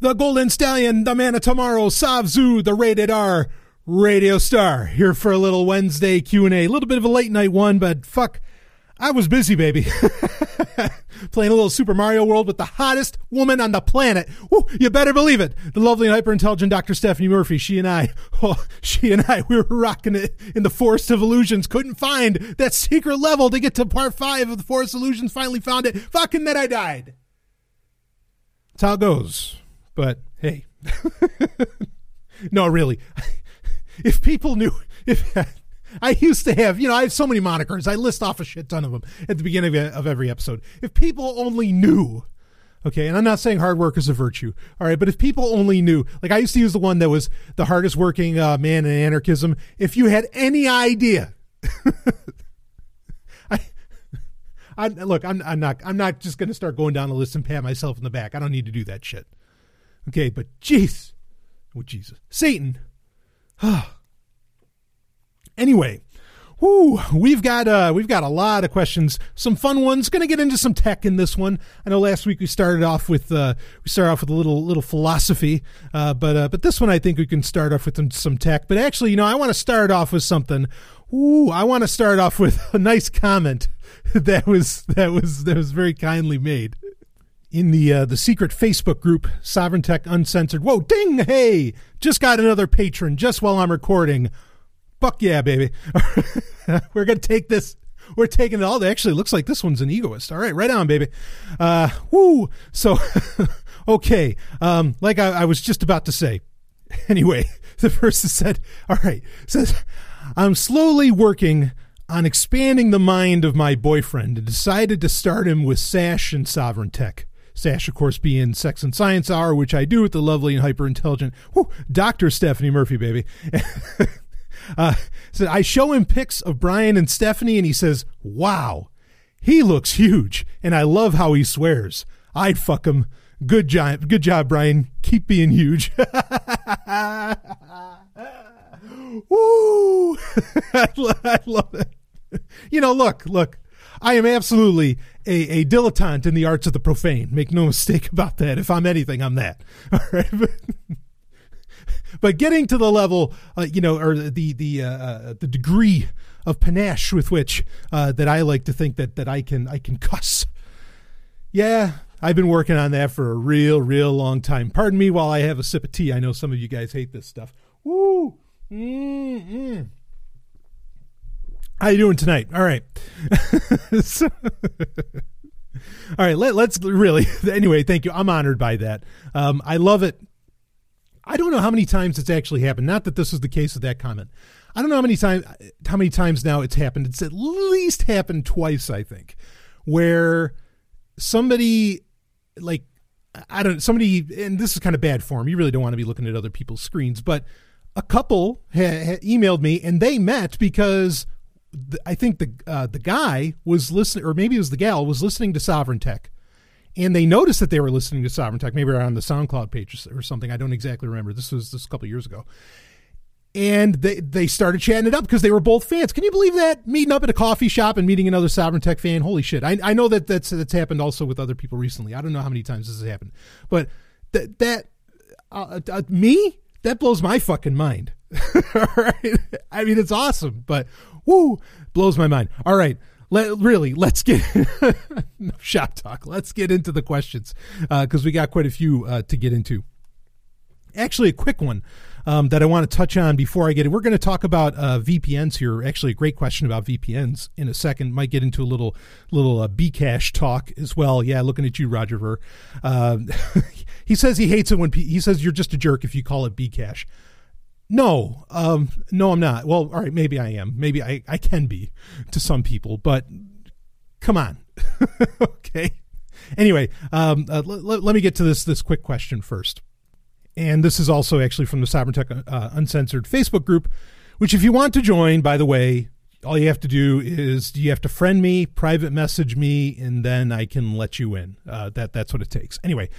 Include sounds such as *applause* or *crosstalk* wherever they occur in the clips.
The Golden Stallion, the Man of Tomorrow, Savzu, the Rated R Radio Star, here for a little Wednesday Q&A. A little bit of a late night one, but fuck, I was busy, baby. *laughs* Playing a little Super Mario World with the hottest woman on the planet. Woo, you better believe it. The lovely and hyper intelligent Dr. Stephanie Murphy. She and I, *laughs* oh, she and I, we were rocking it in the Forest of Illusions. Couldn't find that secret level to get to part five of the Forest of Illusions. Finally found it. Fucking that I died. That's how it goes. But hey, *laughs* no, really. *laughs* If people knew, if *laughs* I used to have, you know, I have so many monikers. I list off a shit ton of them at the beginning of, every episode. If people only knew, okay, and I'm not saying hard work is a virtue, all right, but if people only knew, like I used to use the one that was the hardest working uh, man in anarchism. If you had any idea, I, I look, I'm, I'm not, I'm not just going to start going down the list and pat myself in the back. I don't need to do that shit. Okay, but jeez, oh Jesus, Satan. Anyway, whoo, we've got uh, we've got a lot of questions, some fun ones. Going to get into some tech in this one. I know last week we started off with uh, we started off with a little little philosophy, uh, but uh, but this one I think we can start off with some, some tech. But actually, you know, I want to start off with something. Ooh, I want to start off with a nice comment *laughs* that was that was that was very kindly made in the uh, the secret Facebook group Sovereign Tech Uncensored. Whoa, ding! Hey, just got another patron just while I'm recording. Fuck yeah, baby. *laughs* We're to take this. We're taking it all. Actually, looks like this one's an egoist. All right, right on, baby. Uh, woo. So, *laughs* okay. Um, like I, I was just about to say. *laughs* Anyway, the person said, all right, says, I'm slowly working on expanding the mind of my boyfriend and decided to start him with Sash and Sovereign Tech. Sash, of course, being Sex and Science Hour, which I do with the lovely and hyper intelligent Dr. Stephanie Murphy, baby. *laughs* Uh, so I show him pics of Brian and Stephanie, and he says, "Wow, he looks huge," and I love how he swears. I'd fuck him. Good job, good job, Brian. Keep being huge. *laughs* Woo! *laughs* I love it. You know, look, look. I am absolutely a, a dilettante in the arts of the profane. Make no mistake about that. If I'm anything, I'm that. *laughs* All right *laughs* but getting to the level, uh, you know, or the the uh, uh, the degree of panache with which uh, that I like to think that that I can I can cuss. Yeah, I've been working on that for a real real long time. Pardon me while I have a sip of tea. I know some of you guys hate this stuff. Woo. Mm-mm. How you doing tonight? All right. *laughs* so, all right, let, us really. *laughs* Anyway, thank you. I'm honored by that. Um, I love it I don't know how many times it's actually happened. Not that this is the case with that comment. I don't know how many times how many times now it's happened. It's at least happened twice, I think, where somebody like I don't know, somebody and this is kind of bad form. You really don't want to be looking at other people's screens, but a couple ha, ha emailed me and they met because the, I think the uh, the guy was listening, or maybe it was the gal was listening to Sovereign Tech and they noticed that they were listening to Sovereign Tech, maybe on the SoundCloud page or something. I don't exactly remember. This was this a couple years ago. And they, they started chatting it up because they were both fans. Can you believe that? Meeting up at a coffee shop and meeting another Sovereign Tech fan. Holy shit. I, I know that that's, that's happened also with other people recently. I don't know how many times this has happened. But that, that uh, uh, me, that blows my fucking mind. *laughs* Right. I mean, it's awesome, but whoo, blows my mind. All right let, really, let's get *laughs* no shop talk. Let's get into the questions because uh, we got quite a few uh, to get into. Actually, a quick one um, that I want to touch on before I get it. We're going to talk about uh, VPNs here. Actually, a great question about VPNs in a second. Might get into a little little uh, Bcash talk as well. Yeah, looking at you, Roger Ver. Uh, *laughs* he says he hates it when he says you're just a jerk if you call it Bcash. No, um, no, I'm not. Well, all right, maybe I am. Maybe I, I can be to some people, but come on. *laughs* okay. Anyway, um, uh, l- l- let me get to this this quick question first. And this is also actually from the Sovereign Tech uh, Uncensored Facebook group, which if you want to join, by the way, all you have to do is you have to friend me, private message me, and then I can let you in. Uh, that that's what it takes. Anyway,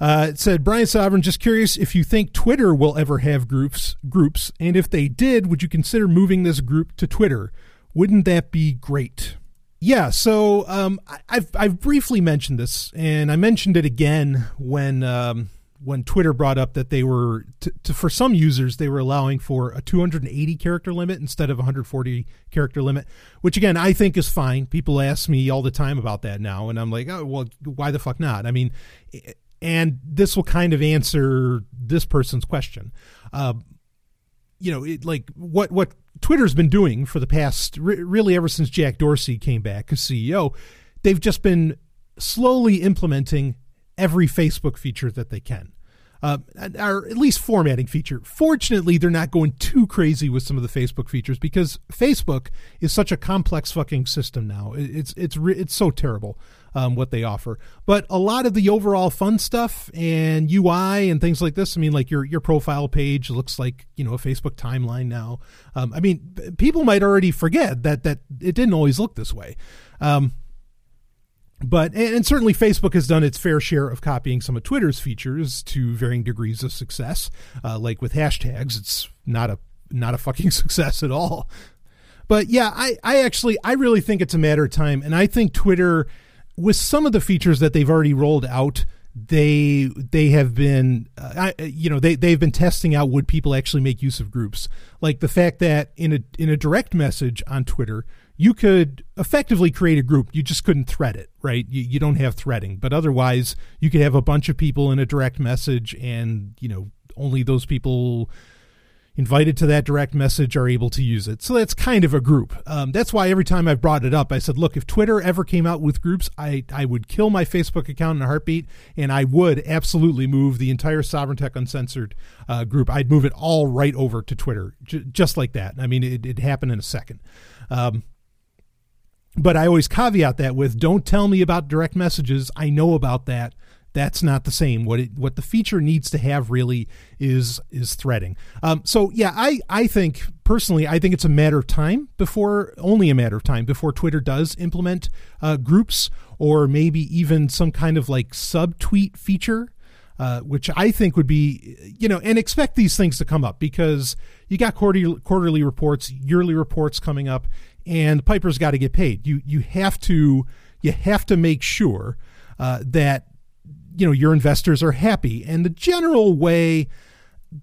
uh, it said Brian Sovereign, just curious if you think Twitter will ever have groups, groups, and if they did, would you consider moving this group to Twitter? Wouldn't that be great? Yeah, so um, I've I've briefly mentioned this, and I mentioned it again when um, when Twitter brought up that they were to, for some users they were allowing for a 280 character limit instead of 140 character limit, which again I think is fine. People ask me all the time about that now, and I'm like, oh well, why the fuck not? I mean, and this will kind of answer this person's question. Uh, you know, it, like what what Twitter's been doing for the past re- really ever since Jack Dorsey came back as CEO, they've just been slowly implementing every Facebook feature that they can. Uh, or at least formatting feature. Fortunately, they're not going too crazy with some of the Facebook features because Facebook is such a complex fucking system now. It's it's it's so terrible um, what they offer. But a lot of the overall fun stuff and UI and things like this. I mean, like your your profile page looks like you know a Facebook timeline now. Um, I mean, people might already forget that that it didn't always look this way. Um, but and certainly Facebook has done its fair share of copying some of Twitter's features to varying degrees of success. Uh, like with hashtags, it's not a not a fucking *laughs* success at all. But yeah, I I actually I really think it's a matter of time, and I think Twitter, with some of the features that they've already rolled out, they they have been uh, you know they they've been testing out would people actually make use of groups like the fact that in a in a direct message on Twitter you could effectively create a group. You just couldn't thread it, right? You, you don't have threading, but otherwise you could have a bunch of people in a direct message and, you know, only those people invited to that direct message are able to use it. So that's kind of a group. Um, that's why every time I've brought it up, I said, look, if Twitter ever came out with groups, I, I would kill my Facebook account in a heartbeat, and I would absolutely move the entire Sovereign Tech Uncensored uh, group. I'd move it all right over to Twitter, j- just like that. I mean, it, it happened in a second. Um, but I always caveat that with don't tell me about direct messages. I know about that. That's not the same. What it, what the feature needs to have really is is threading. Um, so yeah, I I think personally, I think it's a matter of time before only a matter of time before Twitter does implement uh, groups or maybe even some kind of like subtweet feature uh, which I think would be, you know, and expect these things to come up because you got quarterly, quarterly reports, yearly reports coming up, and piper's got to get paid. You you have to you have to make sure uh, that you know your investors are happy, and the general way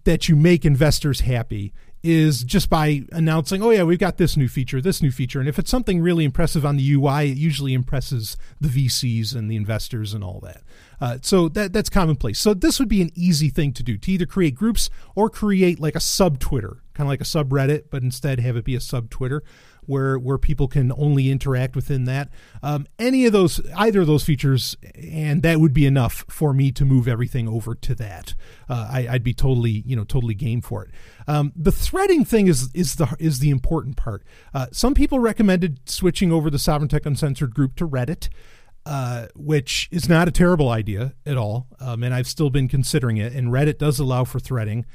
that you make investors happy is just by announcing, oh yeah, we've got this new feature, this new feature, and if it's something really impressive on the UI, it usually impresses the VCs and the investors and all that. Uh, so that that's commonplace. So this would be an easy thing to do to either create groups or create like a sub Twitter, kind of like a subreddit, but instead have it be a sub Twitter where where people can only interact within that. Um, any of those, either of those features, and that would be enough for me to move everything over to that. Uh, I, would be totally, you know, totally game for it. Um, the threading thing is is the is the important part. Uh, some people recommended switching over the Sovereign Tech Uncensored group to Reddit. Uh, which is not a terrible idea at all, um, and I've still been considering it. And Reddit does allow for threading.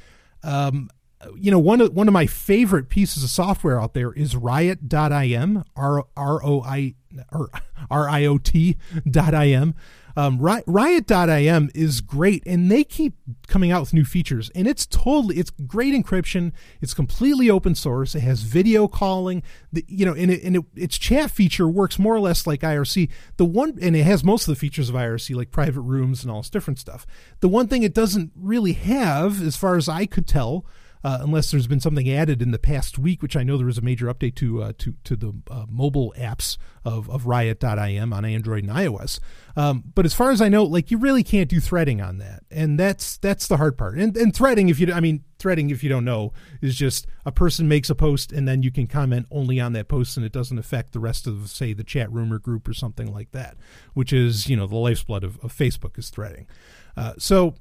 Um, you know, one of one of my favorite pieces of software out there is Riot.im, R R O I or *laughs* R I O T dot I M. Um, Riot.im is great, and they keep coming out with new features. And it's totally, it's great encryption. It's completely open source. It has video calling. The, you know, and, it, and it, its chat feature works more or less like IRC. The one, and it has most of the features of IRC, like private rooms and all this different stuff. The one thing it doesn't really have, as far as I could tell, uh, unless there's been something added in the past week, which I know there was a major update to uh, to to the uh, mobile apps of of Riot.im on Android and iOS. Um, but as far as I know, like you really can't do threading on that, and that's that's the hard part. And, and threading, if you I mean threading, if you don't know, is just a person makes a post and then you can comment only on that post, and it doesn't affect the rest of say the chat room or group or something like that, which is you know the lifeblood of, of Facebook is threading. Uh, so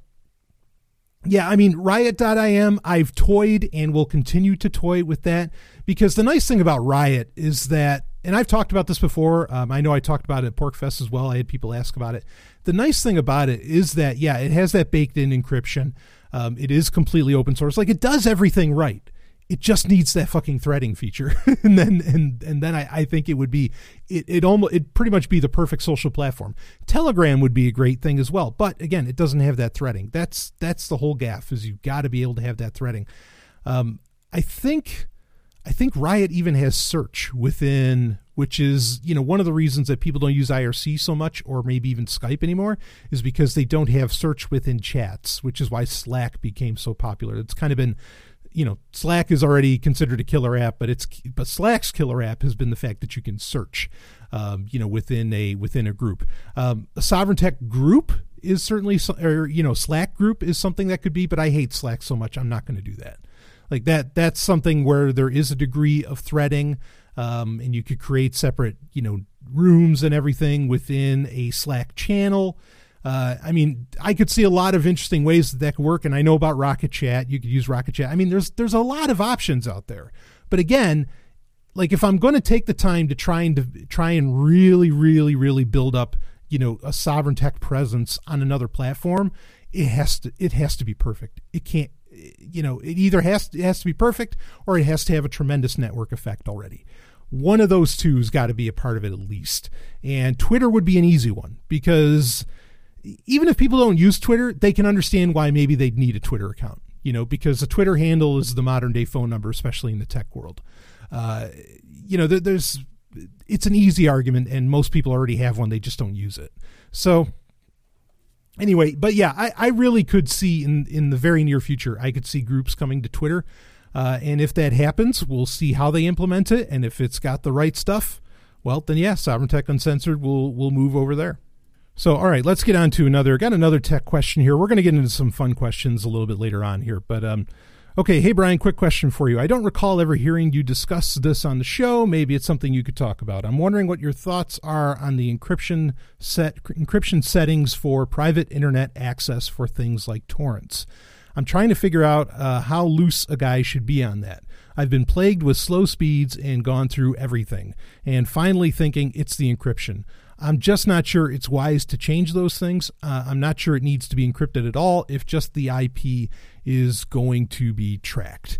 yeah, I mean, Riot.im, I've toyed and will continue to toy with that because the nice thing about Riot is that, and I've talked about this before. Um, I know I talked about it at PorcFest as well. I had people ask about it. The nice thing about it is that, yeah, it has that baked in encryption. Um, it is completely open source. Like it does everything right it just needs that fucking threading feature. *laughs* And then and and then I, I think it would be it, it almost it pretty much be the perfect social platform. Telegram would be a great thing as well but again it doesn't have that threading. That's that's the whole gaff is you've got to be able to have that threading. Um, i think i think riot even has search within which is, you know, one of the reasons that people don't use IRC so much or maybe even Skype anymore is because they don't have search within chats, which is why Slack became so popular. It's kind of been you know slack is already considered a killer app but it's but slack's killer app has been the fact that you can search um, you know within a within a group. Um, a sovereign tech group is certainly or you know slack group is something that could be but i hate slack so much i'm not going to do that. Like that that's something where there is a degree of threading um, and you could create separate you know rooms and everything within a slack channel uh, I mean, I could see a lot of interesting ways that that could work, and I know about Rocket Chat. You could use Rocket Chat. I mean, there's there's a lot of options out there. But again, like if I'm going to take the time to try and to try and really, really, really build up, you know, a sovereign tech presence on another platform, it has to it has to be perfect. It can't, you know, it either has to, it has to be perfect or it has to have a tremendous network effect already one of those two's got to be a part of it at least. And Twitter would be an easy one because even if people don't use Twitter, they can understand why maybe they'd need a Twitter account. You know, because a Twitter handle is the modern day phone number, especially in the tech world. Uh, you know, there, there's it's an easy argument, and most people already have one; they just don't use it. So, anyway, but yeah, I, I really could see in in the very near future, I could see groups coming to Twitter, uh, and if that happens, we'll see how they implement it, and if it's got the right stuff, well, then yeah, Sovereign Tech Uncensored will will move over there. So, all right, let's get on to another. Got another tech question here. We're going to get into some fun questions a little bit later on here, but um, okay. Hey, Brian, quick question for you. I don't recall ever hearing you discuss this on the show. Maybe it's something you could talk about. I'm wondering what your thoughts are on the encryption set encryption settings for private internet access for things like torrents. I'm trying to figure out uh, how loose a guy should be on that. I've been plagued with slow speeds and gone through everything, and finally thinking it's the encryption. I'm just not sure it's wise to change those things. Uh, I'm not sure it needs to be encrypted at all if just the IP is going to be tracked.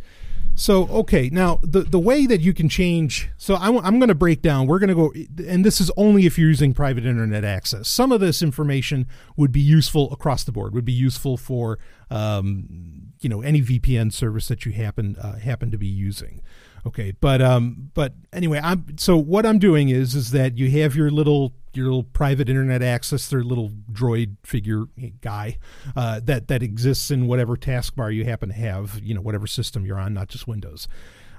So, okay, now the, the way that you can change, so I, am I'm going to break down, we're going to go, and this is only if you're using private internet access. Some of this information would be useful across the board, would be useful for, um, you know, any VPN service that you happen, uh, happen to be using. Okay, but um, but anyway, I'm so what I'm doing is is that you have your little your little private internet access, their little droid figure guy uh, that that exists in whatever taskbar you happen to have, you know, whatever system you're on, not just Windows.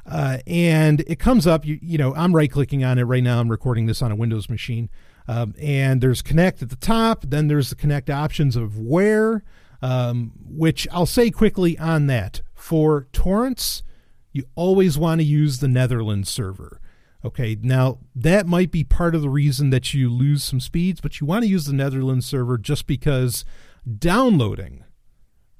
Uh, and it comes up, you, you know, I'm right clicking on it right now. I'm recording this on a Windows machine. Um, and there's connect at the top. Then there's the connect options of where, um, which I'll say quickly on that. For torrents, you always want to use the Netherlands server. Okay, now that might be part of the reason that you lose some speeds, but you want to use the Netherlands server just because downloading,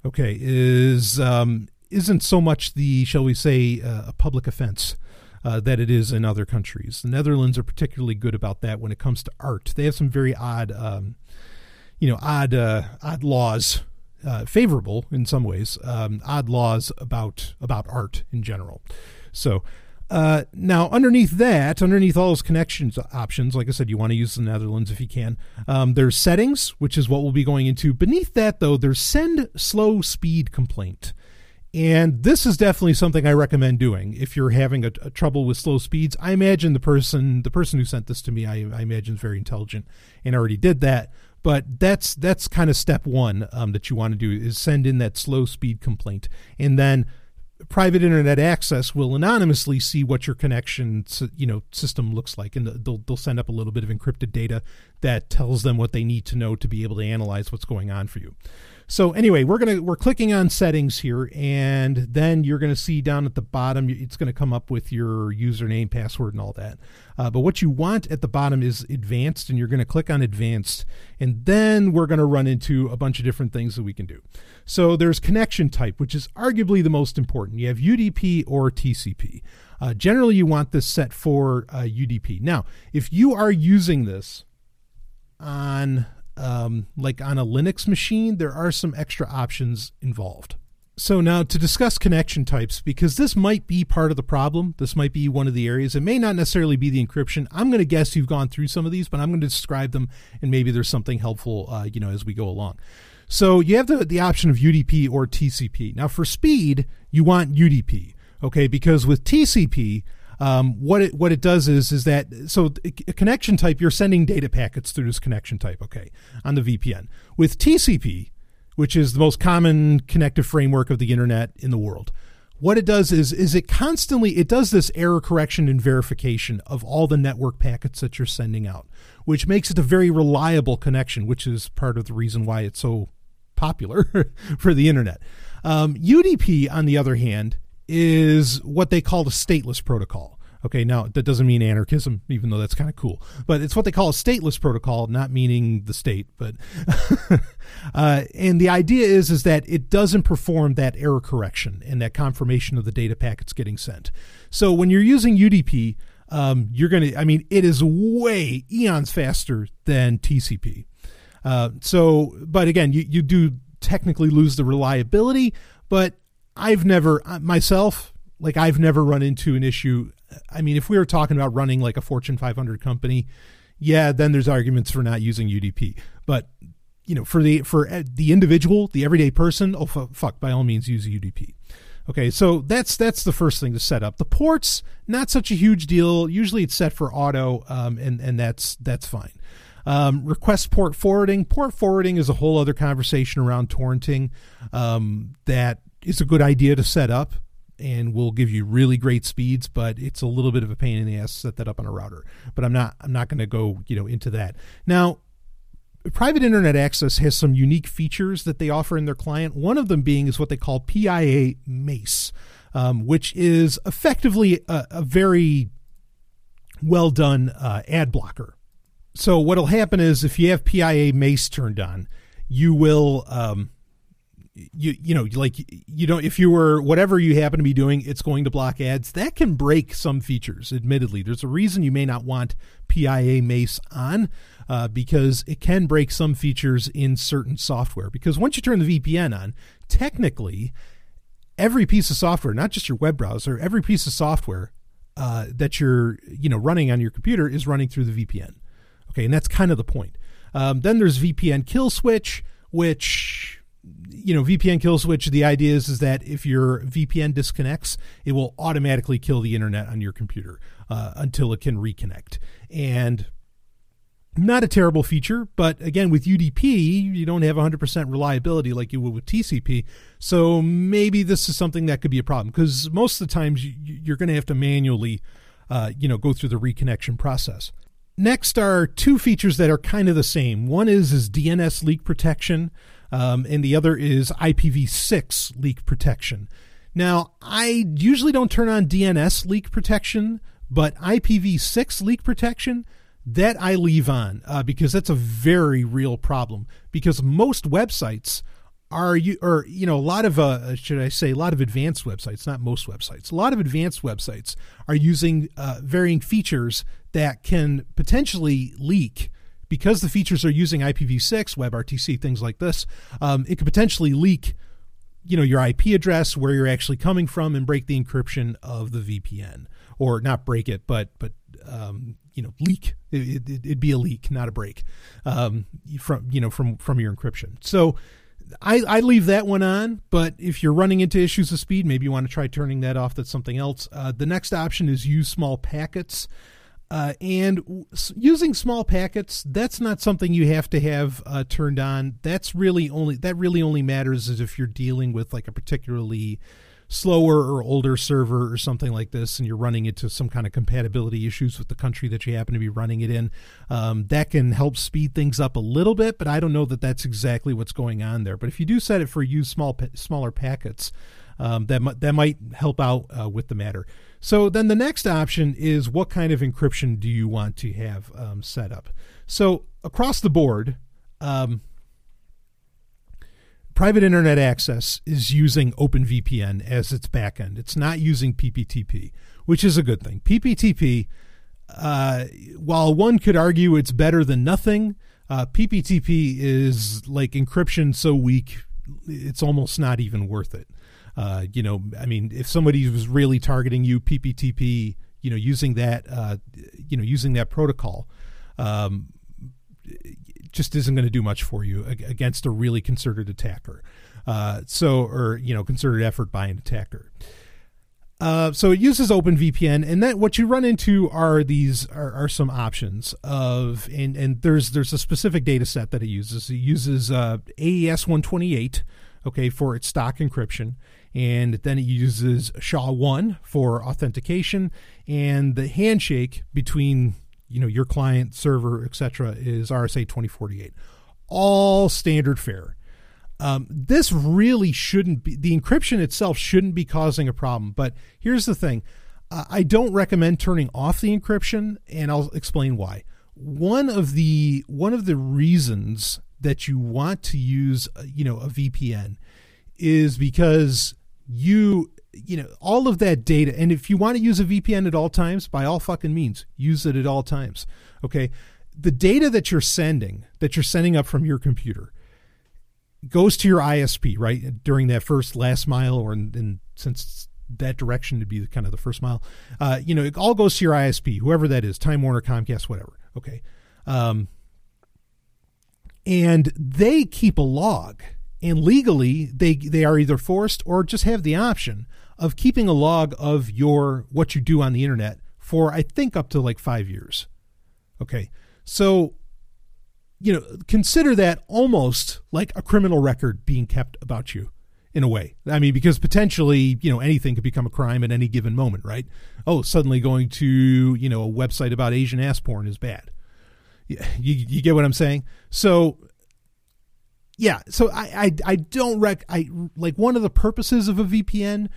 okay, is um, isn't so much the shall we say uh, a public offense. Uh, that it is in other countries. The Netherlands are particularly good about that when it comes to art. They have some very odd, um, you know, odd, uh, odd laws uh, favorable in some ways, um, odd laws about about art in general. So uh, now underneath that, underneath all those connections options, like I said, you want to use the Netherlands if you can. Um, there's settings, which is what we'll be going into. Beneath that, though, there's send slow speed complaint. And this is definitely something I recommend doing if you're having a, a, trouble with slow speeds. I imagine the person the person who sent this to me, I, I imagine is very intelligent and already did that. But that's that's kind of step one um, that you want to do is send in that slow speed complaint, and then private internet access will anonymously see what your connection you know system looks like. And they'll, they'll send up a little bit of encrypted data that tells them what they need to know to be able to analyze what's going on for you so anyway, we're gonna we're clicking on settings here, and then you're gonna see down at the bottom, it's gonna come up with your username, password, and all that. Uh, but what you want at the bottom is advanced, and you're gonna click on advanced, and then we're gonna run into a bunch of different things that we can do. So there's connection type, which is arguably the most important. You have UDP or TCP. Uh, generally, you want this set for uh, UDP. Now, if you are using this on um, like on a Linux machine, there are some extra options involved. So now to discuss connection types, because this might be part of the problem, this might be one of the areas. It may not necessarily be the encryption. I'm going to guess you've gone through some of these, but I'm going to describe them, and maybe there's something helpful, uh, you know, as we go along. So you have the, the option of UDP or TCP. Now for speed, you want UDP, okay? Because with TCP, Um, what it what it does is is that so a connection type you're sending data packets through this connection type, okay, on the VPN. With TCP, which is the most common connective framework of the internet in the world, what it does is is it constantly it does this error correction and verification of all the network packets that you're sending out, which makes it a very reliable connection, which is part of the reason why it's so popular *laughs* for the internet. Um, UDP, on the other hand, is what they call the stateless protocol. Okay, now that doesn't mean anarchism, even though that's kind of cool. But it's what they call a stateless protocol, not meaning the state. But *laughs* uh, and the idea is is that it doesn't perform that error correction and that confirmation of the data packets getting sent. So when you're using UDP, um, you're gonna. I mean, it is way eons faster than TCP. Uh, so, but again, you you do technically lose the reliability, but I've never uh, myself like I've never run into an issue. I mean, if we were talking about running like a Fortune 500 company, yeah, then there's arguments for not using UDP. But you know, for the for uh, the individual, the everyday person, oh fuck, by all means use UDP. Okay, so that's that's the first thing to set up. The ports, not such a huge deal. Usually, it's set for auto, um, and and that's that's fine. Um, request port forwarding. Port forwarding is a whole other conversation around torrenting um, that is a good idea to set up and will give you really great speeds, but it's a little bit of a pain in the ass to set that up on a router. But I'm not I'm not going to go you know into that now. Private Internet Access has some unique features that they offer in their client. One of them being is what they call PIA Mace, um, which is effectively a, a very well done uh, ad blocker so what'll happen is if you have PIA Mace turned on, you will um, you you know like you don't if you were whatever you happen to be doing it's going to block ads. That can break some features admittedly. There's a reason you may not want pia mace on uh, because it can break some features in certain software. Because once you turn the vpn on technically every piece of software not just your web browser every piece of software uh, that you're you know running on your computer is running through the vpn Okay, and that's kind of the point. Um, then there's VPN kill switch, which you know VPN kill switch. The idea is is that if your VPN disconnects, it will automatically kill the internet on your computer uh, until it can reconnect. And not a terrible feature, but again, with UDP, you don't have 100% reliability like you would with TCP. So maybe this is something that could be a problem because most of the times you, are going to have to manually, uh, you know, go through the reconnection process. Next are two features that are kind of the same. One is is DNS leak protection, um, and the other is IPv6 leak protection. Now, I usually don't turn on DNS leak protection, but IPv6 leak protection that I leave on uh, because that's a very real problem. Because most websites are you or you know a lot of uh, should I say a lot of advanced websites, not most websites. A lot of advanced websites are using uh, varying features that can potentially leak because the features are using IPv6, WebRTC, things like this. Um, it could potentially leak, you know, your IP address, where you're actually coming from, and break the encryption of the VPN, or not break it, but but um, you know, leak. It, would it, be a leak, not a break, um, from you know from from your encryption. So I, I leave that one on, but if you're running into issues of speed, maybe you want to try turning that off. That's something else. Uh, the next option is use small packets. Uh, and using small packets, that's not something you have to have uh, turned on. That's really only that really only matters is if you're dealing with like a particularly slower or older server or something like this, and you're running into some kind of compatibility issues with the country that you happen to be running it in, um, that can help speed things up a little bit. But I don't know that that's exactly what's going on there. But if you do set it for use small smaller packets, um, that that might help out uh, with the matter. So then the next option is what kind of encryption do you want to have um, set up? So across the board. Um, private internet access is using OpenVPN as its backend. It's not using PPTP, which is a good thing. PPTP, uh, while one could argue it's better than nothing, uh, PPTP is like encryption so weak, it's almost not even worth it. Uh, you know, I mean, if somebody was really targeting you, PPTP, you know, using that, uh, you know, using that protocol, um, just isn't going to do much for you against a really concerted attacker. Uh, so, or you know, concerted effort by an attacker. Uh, so it uses OpenVPN, and that what you run into are these are, are some options of and and there's there's a specific data set that it uses. It uses uh, AES 128, okay, for its stock encryption, and then it uses SHA 1 for authentication, and the handshake between you know your client server etc is RSA 2048, all standard fare. Um, this really shouldn't be the encryption itself shouldn't be causing a problem. But here's the thing: I don't recommend turning off the encryption, and I'll explain why. One of the one of the reasons that you want to use, uh, you know, a VPN is because you you know all of that data and if you want to use a VPN at all times by all fucking means use it at all times okay the data that you're sending that you're sending up from your computer goes to your ISP, right? During that first last mile, or in, in since that direction to be kind of the first mile, uh, you know, it all goes to your ISP, whoever that is, Time Warner, Comcast, whatever. Okay. Um, and they keep a log, and legally they they are either forced or just have the option of keeping a log of your what you do on the internet for I think up to like five years. Okay, so you know, consider that almost like a criminal record being kept about you in a way. I mean, because potentially, you know, anything could become a crime at any given moment, right? Oh, suddenly going to, you know, a website about Asian ass porn is bad. You, you get what I'm saying? So, yeah, so I, I, I don't rec, I like one of the purposes of a VPN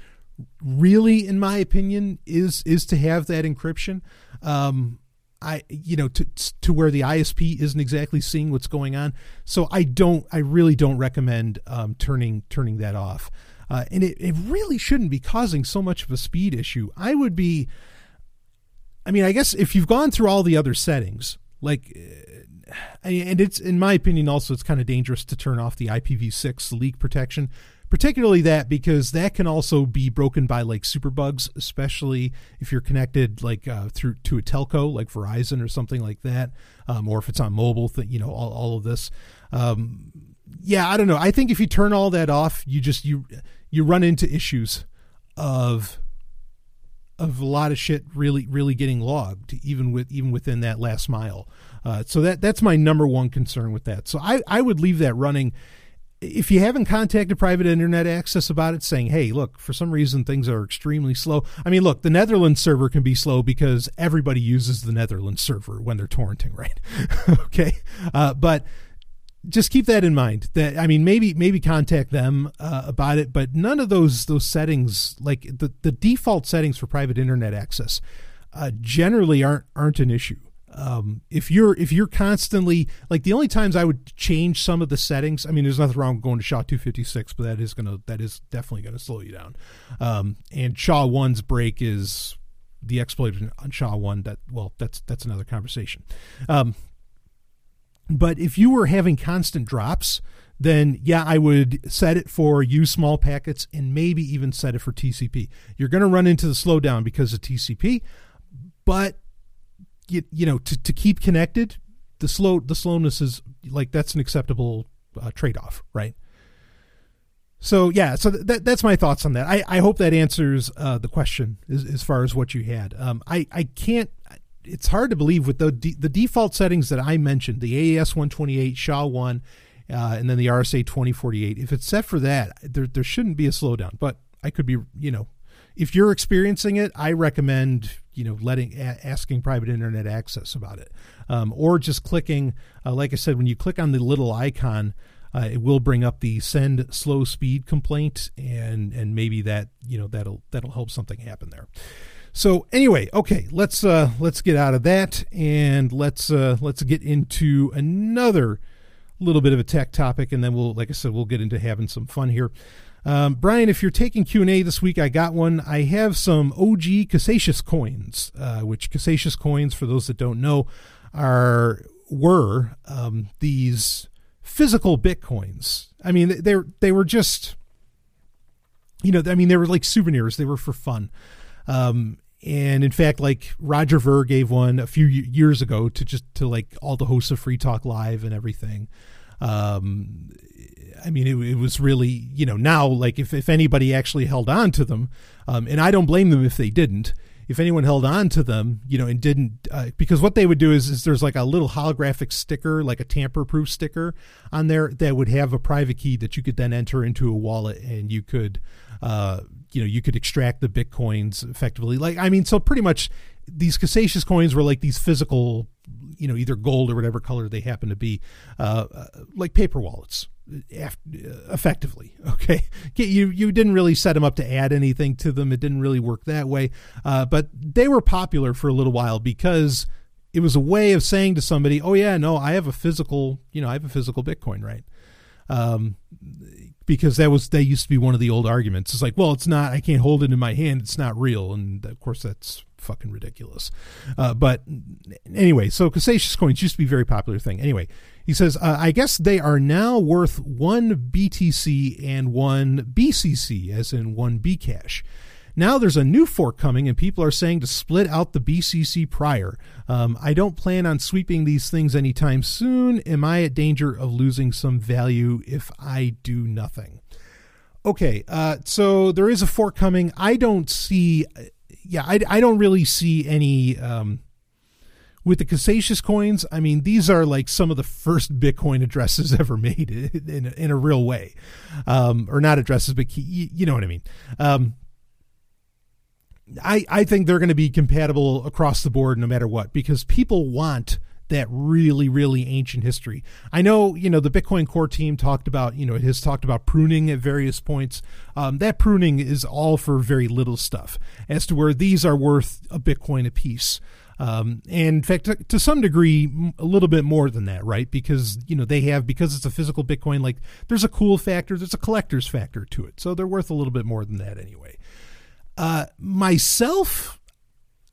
really, in my opinion, is, is to have that encryption. Um, I you know to to where the ISP isn't exactly seeing what's going on. So I don't I really don't recommend um, turning turning that off. Uh, and it, it really shouldn't be causing so much of a speed issue. I would be I mean, I guess if you've gone through all the other settings, like uh, and it's in my opinion also it's kind of dangerous to turn off the IPv6 leak protection particularly that because that can also be broken by like superbugs especially if you're connected like uh, through to a telco like verizon or something like that um, or if it's on mobile th- you know all, all of this. Um, yeah i don't know. I think if you turn all that off you just you you run into issues of of a lot of shit really really getting logged even with even within that last mile uh, so that that's my number one concern with that. So i i would leave that running. If you haven't contacted private internet access about it saying hey look for some reason things are extremely slow. I mean look the netherlands server can be slow because everybody uses the netherlands server when they're torrenting *laughs* right? Okay? Uh, but just keep that in mind. That i mean maybe maybe contact them uh, about it but none of those those settings like the, the default settings for private internet access uh, generally aren't aren't an issue um, if you're if you're constantly like the only times I would change some of the settings. I mean, there's nothing wrong with going to SHA 256, but that is gonna that is definitely gonna slow you down. Um, and SHA one's break is the exploit on SHA one. That well, that's that's another conversation. Um, but if you were having constant drops, then yeah, I would set it for use small packets and maybe even set it for TCP. You're going to run into the slowdown because of TCP, but you, you know to, to keep connected the slow the slowness is like that's an acceptable uh, trade-off right? So yeah so that that's my thoughts on that. I i hope that answers uh, the question as, as far as what you had. Um i i can't it's hard to believe with the the default settings that i mentioned the aes 128 sha 1 uh, and then the rsa 2048 if it's set for that there there shouldn't be a slowdown. But i could be you know if you're experiencing it, I recommend you know letting a- asking private internet access about it, um, or just clicking. Uh, like I said, when you click on the little icon, uh, it will bring up the send slow speed complaint, and and maybe that you know that'll that'll help something happen there. So anyway, okay, let's uh, let's get out of that and let's uh, let's get into another little bit of a tech topic, and then we'll, like I said, we'll get into having some fun here. Um, Brian, if you're taking Q&A this week, I got one. I have some OG Casascius coins, uh, which Casascius coins, for those that don't know, are were um, these physical bitcoins. I mean, they they were just, you know, I mean, they were like souvenirs. They were for fun. Um, and in fact, like Roger Ver gave one a few years ago to just to like all the hosts of Free Talk Live and everything. Um, I mean, it, it, was really, you know, now like if, if anybody actually held on to them, um, and I don't blame them if they didn't, if anyone held on to them, you know, and didn't, uh, because what they would do is, is there's like a little holographic sticker, like a tamper proof sticker on there that would have a private key that you could then enter into a wallet and you could, uh, you know, you could extract the Bitcoins effectively. Like, I mean, so pretty much these Casascius coins were like these physical, you know, either gold or whatever color they happen to be, uh, uh like paper wallets effectively. *laughs* Okay, you you didn't really set them up to add anything to them. It didn't really work that way. Uh, but they were popular for a little while because it was a way of saying to somebody, "Oh yeah, no, I have a physical, you know, I have a physical Bitcoin, right?" Um, because that was that used to be one of the old arguments. It's like, well, it's not. I can't hold it in my hand. It's not real, and of course that's fucking ridiculous. Uh, but anyway, so Casascius coins used to be a very popular thing. Anyway, he says, uh, I guess they are now worth one BTC and one BCC, as in one Bcash. Now there's a new fork coming, and people are saying to split out the BCC prior. Um, I don't plan on sweeping these things anytime soon. Am I at danger of losing some value if I do nothing? Okay, uh, so there is a fork coming. I don't see, yeah, I, I don't really see any. Um, with the Casascius coins, I mean, these are like some of the first Bitcoin addresses *laughs* ever made in, a, in a real way. Um, or not addresses, but you, you know what I mean. Um, I, I think they're going to be compatible across the board no matter what because people want that really really ancient history. I know you know the Bitcoin core team talked about you know it has talked about pruning at various points. Um, that pruning is all for very little stuff as to where these are worth a Bitcoin a piece. Um, and in fact, to, to, some degree, a little bit more than that, right? Because you know they have because it's a physical Bitcoin. Like there's a cool factor, there's a collector's factor to it, so they're worth a little bit more than that anyway. Uh, myself,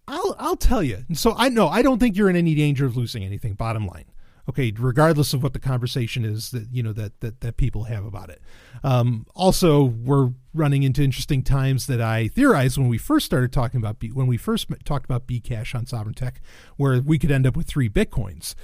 I'll I'll tell you. So I know I don't think you're in any danger of losing anything. Bottom line, okay regardless of what the conversation is that you know that that, that people have about it um, also we're running into interesting times that i theorized when we first started talking about B, when we first talked about bcash on sovereign tech where we could end up with three bitcoins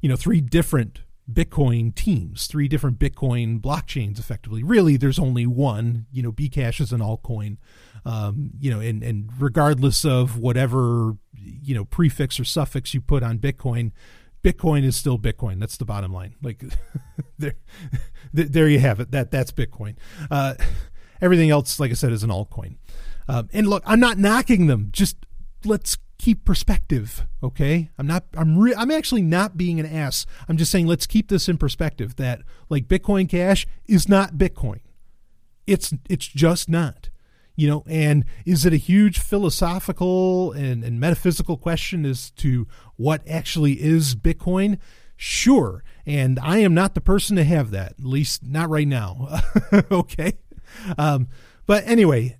you know three different bitcoin teams three different bitcoin blockchains effectively really there's only one you know bcash is an altcoin um, you know and and regardless of whatever you know prefix or suffix you put on bitcoin Bitcoin is still Bitcoin. That's the bottom line. Like *laughs* there, there you have it. That that's Bitcoin. Uh, everything else, like I said, is an altcoin. Um, and look, I'm not knocking them. Just let's keep perspective. Okay, I'm not. I'm. Re- I'm actually not being an ass. I'm just saying let's keep this in perspective. That like Bitcoin Cash is not Bitcoin. It's it's just not you know and is it a huge philosophical and, and metaphysical question as to what actually is bitcoin sure and i am not the person to have that at least not right now *laughs* okay um, but anyway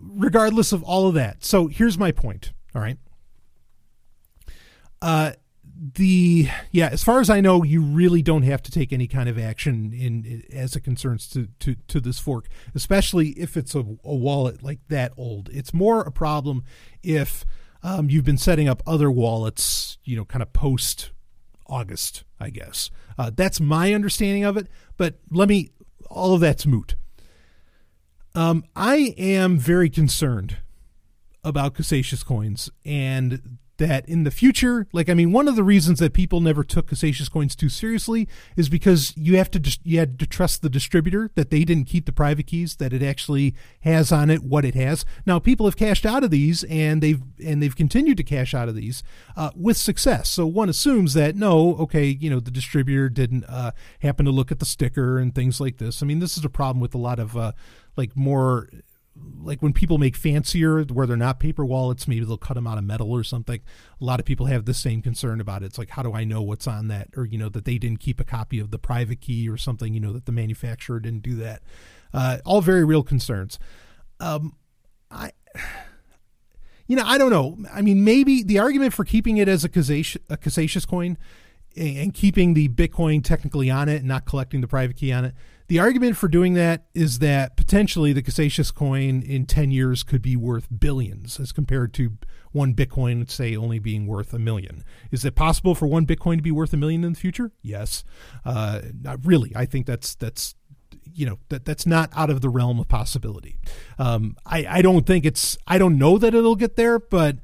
regardless of all of that so here's my point all right. Uh, the yeah as far as i know you really don't have to take any kind of action in as it concerns to to, to this fork especially if it's a, a wallet like that old. It's more a problem if um, you've been setting up other wallets you know kind of post august i guess. Uh, that's my understanding of it but let me all of that's moot. Um, i am very concerned about Casascius coins and that in the future, like I mean, one of the reasons that people never took Casascius coins too seriously is because you have to just you had to trust the distributor that they didn't keep the private keys that it actually has on it what it has. Now people have cashed out of these and they've and they've continued to cash out of these uh, with success. So one assumes that no, okay, you know, the distributor didn't uh, happen to look at the sticker and things like this. I mean, this is a problem with a lot of uh, like more like when people make fancier where they're not paper wallets maybe they'll cut them out of metal or something a lot of people have the same concern about it. It's like how do i know what's on that? Or you know that they didn't keep a copy of the private key or something you know that the manufacturer didn't do that. Uh, all very real concerns. Um, i you know i don't know. I mean maybe the argument for keeping it as a Casascius, a coin and keeping the Bitcoin technically on it and not collecting the private key on it. The argument for doing that is that potentially the Casascius coin in 10 years could be worth billions as compared to one Bitcoin, say, only being worth a million. Is it possible for one Bitcoin to be worth a million in the future? Yes. Uh, really, I think that's that's you know that that's not out of the realm of possibility. Um, I I don't think it's I don't know that it'll get there, but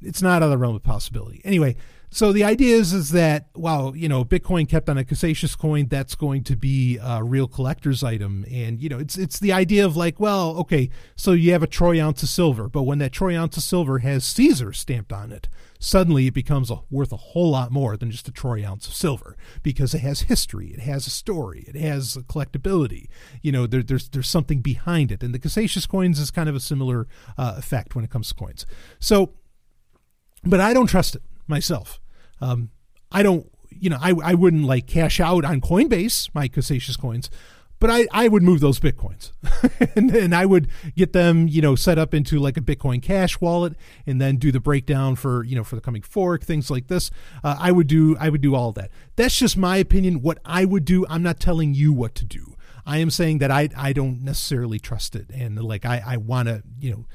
it's not out of the realm of possibility. Anyway, so the idea is is that wow, you know, Bitcoin kept on a Casascius coin, that's going to be a real collector's item, and you know, it's it's the idea of like, well, okay, so you have a troy ounce of silver, but when that troy ounce of silver has Caesar stamped on it, suddenly it becomes a, worth a whole lot more than just a troy ounce of silver because it has history, it has a story, it has collectability. You know, there, there's there's something behind it, and the Casascius coins is kind of a similar uh, effect when it comes to coins. So, but I don't trust it myself. Um, I don't, you know, I, I wouldn't like cash out on Coinbase, my Casascius coins, but I, I would move those Bitcoins *laughs* and, and I would get them, you know, set up into like a Bitcoin cash wallet and then do the breakdown for, you know, for the coming fork, things like this. Uh, I would do, I would do all that. That's just my opinion. What I would do, I'm not telling you what to do. I am saying that I, I don't necessarily trust it. And like, I, I want to, you know,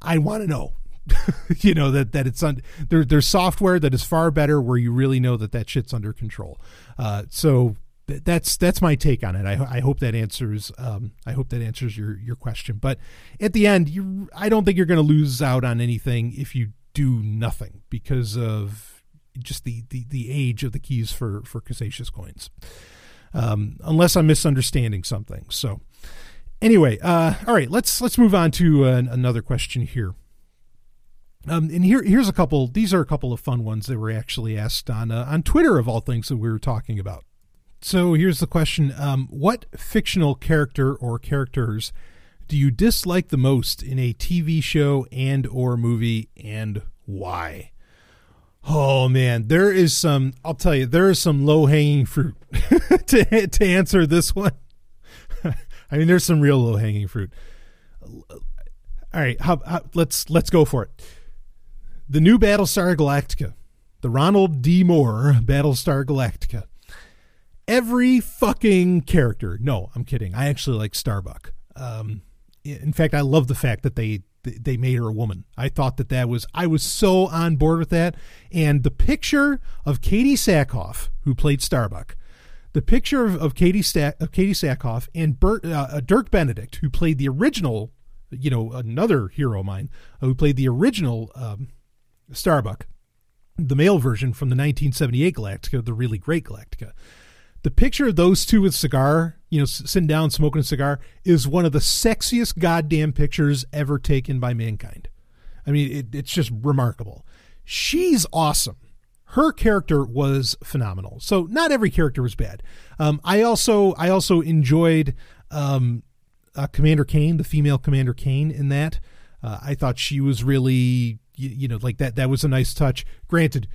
I want to know *laughs* you know that that it's on there, there's software that is far better where you really know that that shit's under control. Uh, so th- that's that's my take on it. I, I hope that answers um, I hope that answers your your question. But at the end you I don't think you're going to lose out on anything if you do nothing because of just the the, the age of the keys for for Casascius coins. Um, unless I'm misunderstanding something. So anyway uh, all right let's let's move on to another question here um, and here, here's a couple. These are a couple of fun ones that were actually asked on uh, on Twitter of all things that we were talking about. So here's the question: um, What fictional character or characters do you dislike the most in a TV show and or movie, and why? Oh man, there is some. I'll tell you, there is some low hanging fruit *laughs* to to answer this one. *laughs* I mean, there's some real low hanging fruit. All right, how, how, let's let's go for it the new Battlestar Galactica, the Ronald D. Moore Battlestar Galactica. Every fucking character. No, I'm kidding. I actually like Starbuck. Um, in fact, I love the fact that they they made her a woman. I thought that that was I was so on board with that. And the picture of Katee Sackhoff, who played Starbuck, the picture of, of Katee Stack, of Katee Sackhoff and Bert, uh, uh, Dirk Benedict, who played the original, you know, another hero of mine, who played the original um, Starbuck, the male version from the 1978 Galactica, the really great Galactica. The picture of those two with cigar, you know, sitting down smoking a cigar, is one of the sexiest goddamn pictures ever taken by mankind. I mean, it, it's just remarkable. She's awesome. Her character was phenomenal. So not every character was bad. Um, I also I also enjoyed um, uh, Commander Cain, the female Commander Cain, in that. Uh, I thought she was really you, you know, like that. That was a nice touch. Granted,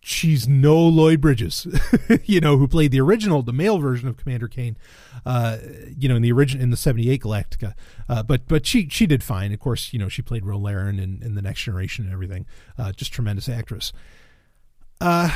she's no Lloyd Bridges, *laughs* you know, who played the original, the male version of Commander Cain, uh, you know, in the original in the '78 Galactica. Uh, but but she she did fine. Of course, you know, she played Ro Laren in, in the Next Generation and everything. Uh, just tremendous actress. Uh,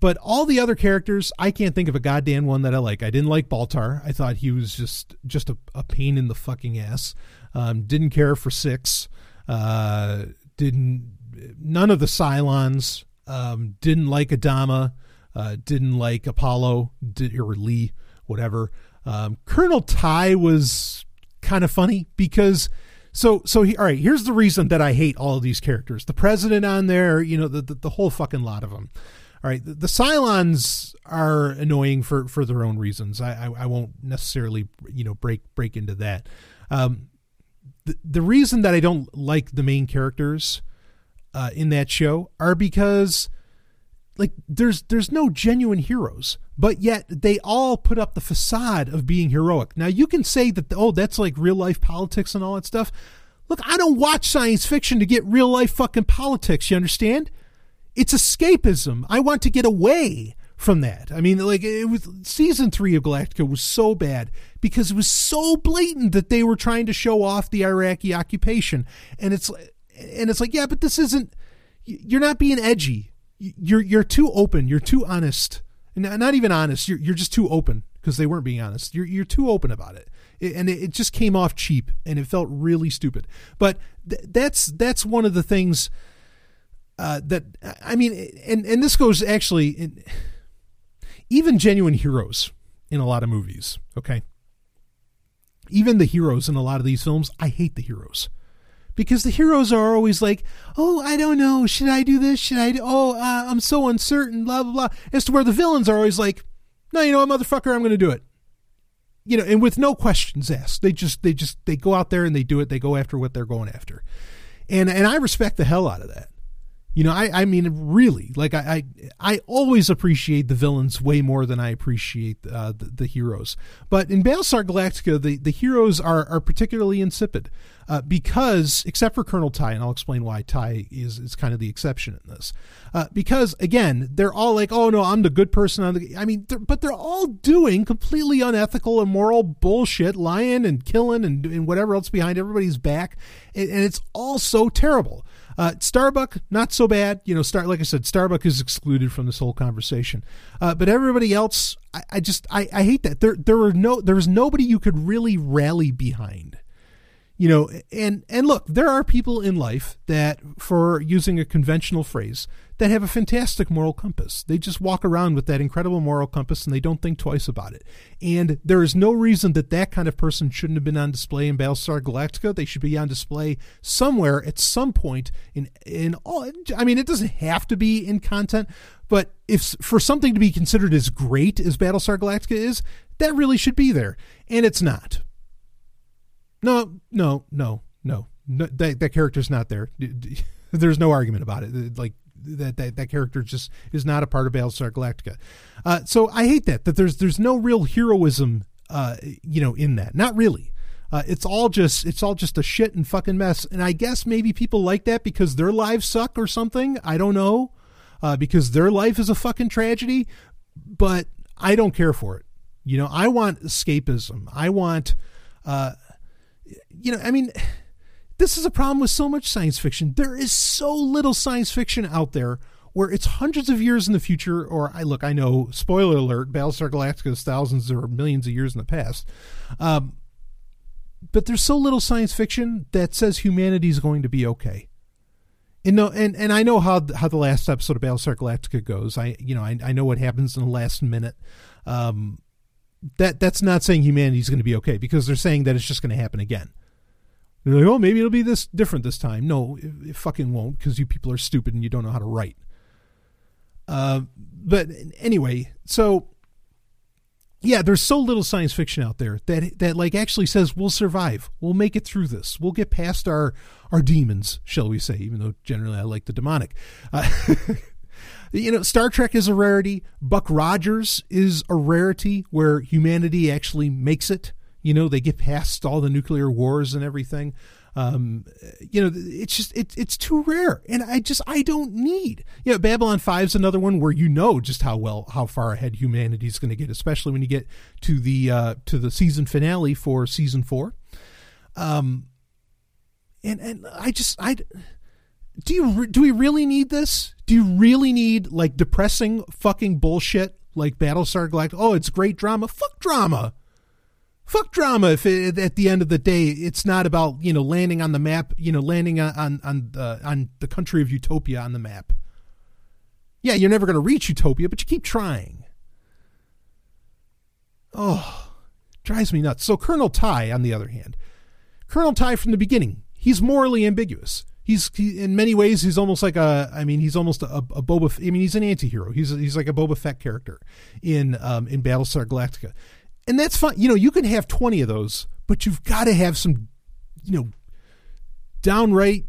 but all the other characters, I can't think of a goddamn one that I like. I didn't like Baltar. I thought he was just just a, a pain in the fucking ass. Um, didn't care for Six. Uh, didn't none of the Cylons um, didn't like Adama, uh, didn't like Apollo did, or Lee, whatever. Um, Colonel Tigh was kind of funny because so so he, all right. Here's the reason that I hate all of these characters. The president on there, you know, the the, the whole fucking lot of them. All right, the, the Cylons are annoying for for their own reasons. I, I, I won't necessarily you know break break into that. Um, the, reason that I don't like the main characters uh, in that show are because like there's there's no genuine heroes but yet they all put up the facade of being heroic. Now you can say that oh that's like real life politics and all that stuff. Look i don't watch science fiction to get real life fucking politics you understand? It's escapism. I want to get away from that. I mean, like it was season three of Galactica was so bad because it was so blatant that they were trying to show off the Iraqi occupation, and it's and it's like, yeah, but this isn't. You're not being edgy. you're you're too open. You're too honest. Not even honest. You're you're just too open because they weren't being honest. You're you're too open about it, and it, it, just came off cheap and it felt really stupid. But th- that's that's one of the things uh, that I mean, and and this goes actually in, even genuine heroes in a lot of movies. Okay, even the heroes in a lot of these films, I hate the heroes because the heroes are always like, "Oh, I don't know, should I do this? Should I? Do, oh, uh, I'm so uncertain." Blah blah blah. As to where the villains are always like, "No, you know what, motherfucker, I'm going to do it." You know, and with no questions asked, they just they just they go out there and they do it. They go after what they're going after, and and I respect the hell out of that. You know, I, I mean, really, like I, I, I always appreciate the villains way more than I appreciate uh, the, the, heroes. But in Battlestar Galactica, the, the heroes are, are particularly insipid uh, because, except for Colonel Tigh, and I'll explain why Tigh is, is kind of the exception in this. Uh, because again, they're all like, "Oh no, I'm the good person." I'm the, I mean, they're, but they're all doing completely unethical, immoral bullshit, lying and killing and, and whatever else behind everybody's back, and, and it's all so terrible. Uh, Starbuck, not so bad. You know, Star like I said, Starbuck is excluded from this whole conversation. Uh, but everybody else, I, I just I, I hate that there there were no there was nobody you could really rally behind you know and and look there are people in life that for using a conventional phrase that have a fantastic moral compass they just walk around with that incredible moral compass and they don't think twice about it and there is no reason that that kind of person shouldn't have been on display in battlestar galactica they should be on display somewhere at some point in in all i mean it doesn't have to be in content but if for something to be considered as great as battlestar galactica is that really should be there and it's not no, no, no, no. no that that character's not there. *laughs* There's no argument about it. Like that that that character just is not a part of Battlestar Galactica. Uh, so I hate that that there's there's no real heroism, uh, you know, in that. Not really. Uh, it's all just it's all just a shit and fucking mess. And I guess maybe people like that because their lives suck or something. I don't know. Uh, because their life is a fucking tragedy. But I don't care for it. You know, I want escapism. I want. Uh, you know, I mean, this is a problem with so much science fiction. There is so little science fiction out there where it's hundreds of years in the future, or I look, I know, spoiler alert, Battlestar Galactica is thousands or millions of years in the past. Um, but there's so little science fiction that says humanity is going to be okay. And no, and, and I know how how the last episode of Battlestar Galactica goes. I you know I, I know what happens in the last minute. Um, that that's not saying humanity is going to be okay because they're saying that it's just going to happen again. They're like, oh, maybe it'll be this different this time. No, it, it fucking won't because you people are stupid and you don't know how to write. Uh, but anyway, so yeah, there's so little science fiction out there that that like actually says we'll survive, we'll make it through this, we'll get past our our demons, shall we say? Even though generally I like the demonic. Uh, *laughs* you know, Star Trek is a rarity. Buck Rogers is a rarity where humanity actually makes it. You know, they get past all the nuclear wars and everything. Um, you know, it's just it, it's too rare, and I just I don't need. You know, Babylon Five is another one where you know just how well how far ahead humanity is going to get, especially when you get to the uh, to the season finale for season four. Um, and and I just I do you do we really need this? Do you really need like depressing fucking bullshit like Battlestar Galactica? Oh, it's great drama. Fuck drama. Fuck drama. If it, at the end of the day, it's not about you know landing on the map, you know landing on on uh, on the country of Utopia on the map. Yeah, you're never going to reach Utopia, but you keep trying. Oh, drives me nuts. So Colonel tigh on the other hand, Colonel tigh from the beginning, he's morally ambiguous he's he, in many ways he's almost like a I mean he's almost a, a Boba I mean he's an anti-hero. He's he's like a Boba Fett character in um, in Battlestar Galactica. And that's fine. You know, you can have 20 of those, but you've got to have some you know downright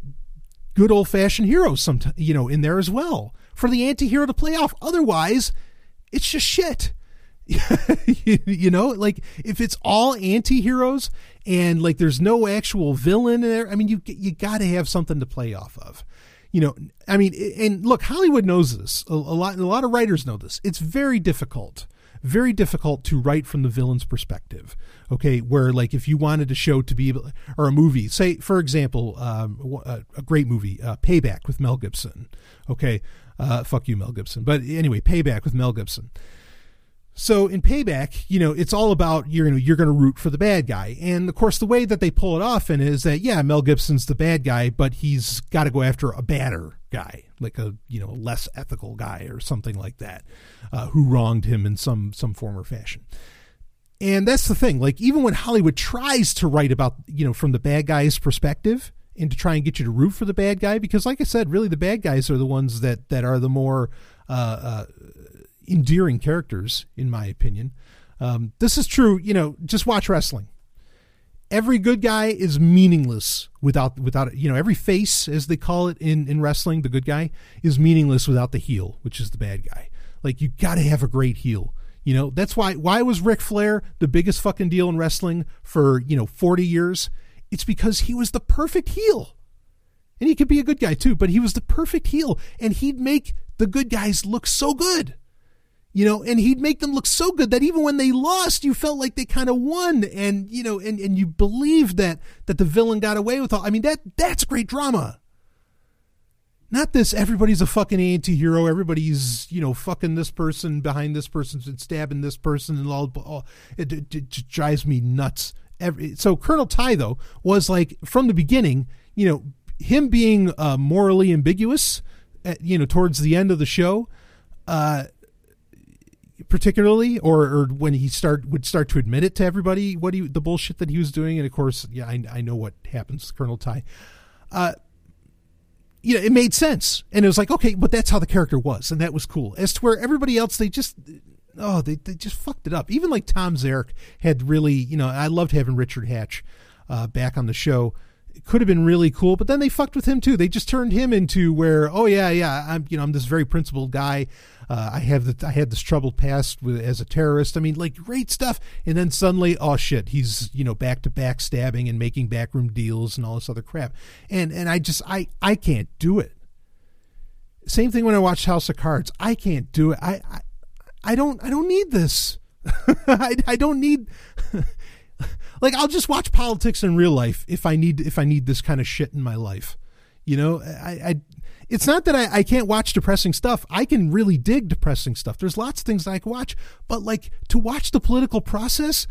good old-fashioned heroes some you know in there as well for the anti-hero to play off. Otherwise, it's just shit. *laughs* you know, like if it's all anti-heroes and like there's no actual villain in there, I mean you you got to have something to play off of. You know, I mean and look, Hollywood knows this. A, a lot a lot of writers know this. It's very difficult very difficult to write from the villain's perspective. Okay, where like if you wanted a show to be or a movie, say for example, um, a, a, great movie, uh, Payback with Mel Gibson. Okay, uh, fuck you, Mel Gibson. But anyway, Payback with Mel Gibson. So in Payback, you know, it's all about you're you're going to root for the bad guy, and of course the way that they pull it off in is that yeah, Mel Gibson's the bad guy, but he's got to go after a badder guy, like a you know less ethical guy or something like that, uh, who wronged him in some some form or fashion. And that's the thing. Like even when Hollywood tries to write about you know from the bad guy's perspective and to try and get you to root for the bad guy, because like I said, really the bad guys are the ones that that are the more uh, uh, endearing characters, in my opinion. Um, this is true. You know, just watch wrestling. Every good guy is meaningless without without you know every face as they call it in in wrestling. The good guy is meaningless without the heel, which is the bad guy. Like you got to have a great heel. You know that's why why was Ric Flair the biggest fucking deal in wrestling for you know forty years? It's because he was the perfect heel. And he could be a good guy too, but he was the perfect heel. And he'd make the good guys look so good you know and he'd make them look so good that even when they lost you felt like they kind of won. And you know and, and you believed that that the villain got away with all i mean that that's great drama. Not this everybody's a fucking anti-hero everybody's you know fucking this person behind this person and stabbing this person and all, all it, it, it drives me nuts. Every, so colonel tigh though was like from the beginning you know him being uh, morally ambiguous at, you know towards the end of the show uh particularly, or, or when he start would start to admit it to everybody what he the bullshit that he was doing, and of course, yeah, I, I know what happens to Colonel Tigh. Uh, you know, it made sense, and it was like, okay, but that's how the character was, and that was cool. As to where everybody else, they just oh, they they just fucked it up. Even like Tom Zarek had really, you know, I loved having Richard Hatch uh, back on the show could have been really cool, but then they fucked with him too. They just turned him into where, oh yeah, yeah, I'm you know I'm this very principled guy. Uh, I have the I had this troubled past with, as a terrorist. I mean, like great stuff. And then suddenly, oh shit, he's you know back to back stabbing and making backroom deals and all this other crap. And and I just I I can't do it. Same thing when I watched House of Cards. I can't do it. I I, I don't I don't need this. *laughs* I I don't need. *laughs* like I'll just watch politics in real life if I need if I need this kind of shit in my life. You know, I, I it's not that I, I can't watch depressing stuff. I can really dig depressing stuff. There's lots of things I can watch, but like to watch the political process,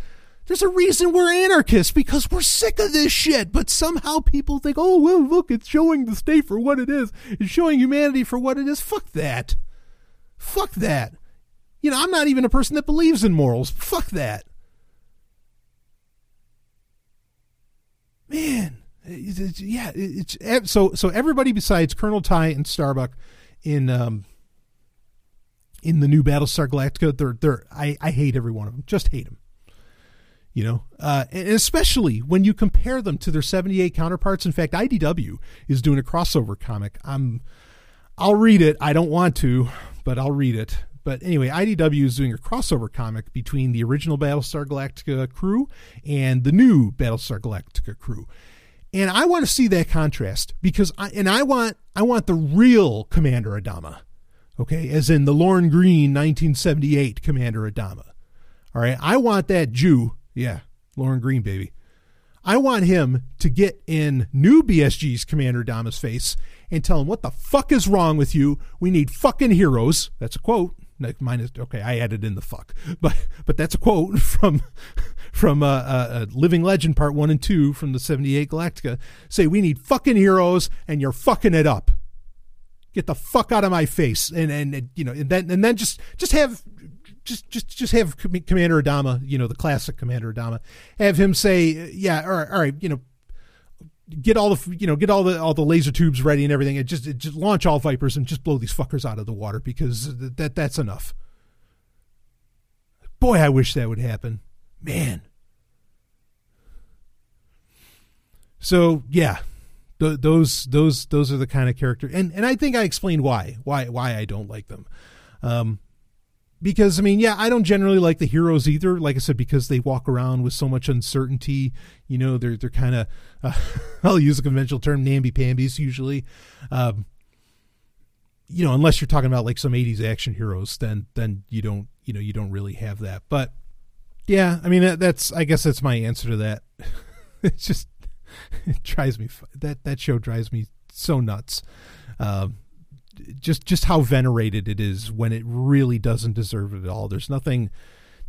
there's a reason we're anarchists because we're sick of this shit. But somehow people think, oh well, look, it's showing the state for what it is. It's showing humanity for what it is. Fuck that. Fuck that. You know, I'm not even a person that believes in morals. Fuck that. Man, it's, it's, yeah, it's so so everybody besides Colonel Tigh and Starbuck in um in the new Battlestar Galactica, they're they're I I hate every one of them, just hate them. You know, uh, and especially when you compare them to their 78 counterparts. In fact, IDW is doing a crossover comic. I'm, I'll read it. I don't want to, but I'll read it. But anyway, IDW is doing a crossover comic between the original Battlestar Galactica crew and the new Battlestar Galactica crew. And I want to see that contrast because I and I want I want the real Commander Adama. Okay, as in the Lorne Greene 1978 Commander Adama. All right, I want that Jew. Yeah, Lorne Greene, baby. I want him to get in new BSG's Commander Adama's face and tell him what the fuck is wrong with you. We need fucking heroes. That's a quote minus okay i added in the fuck. *laughs* But but that's a quote *laughs* from from uh, uh, living legend part one and two from the 78 galactica. Say we need fucking heroes and you're fucking it up. Get the fuck out of my face. And and, and you know and then and then just just have just just just have commander adama you know the classic commander adama have him say yeah all right all right you know get all the you know get all the all the laser tubes ready and everything and just just launch all vipers and just blow these fuckers out of the water because that that's enough. Boy i wish that would happen. Man. So yeah. Th- those those those are the kind of character and and i think i explained why why why i don't like them. Um because I mean, yeah, I don't generally like the heroes either. Like I said, because they walk around with so much uncertainty. You know, they're they're kind of uh, *laughs* I'll use a conventional term, namby pambies usually. Um, you know, unless you're talking about like some 80s action heroes, then then you don't you know you don't really have that. But yeah, I mean that, that's I guess that's my answer to that. *laughs* it's just *laughs* it drives me that that show drives me so nuts. Um, just just how venerated it is when it really doesn't deserve it at all. There's nothing.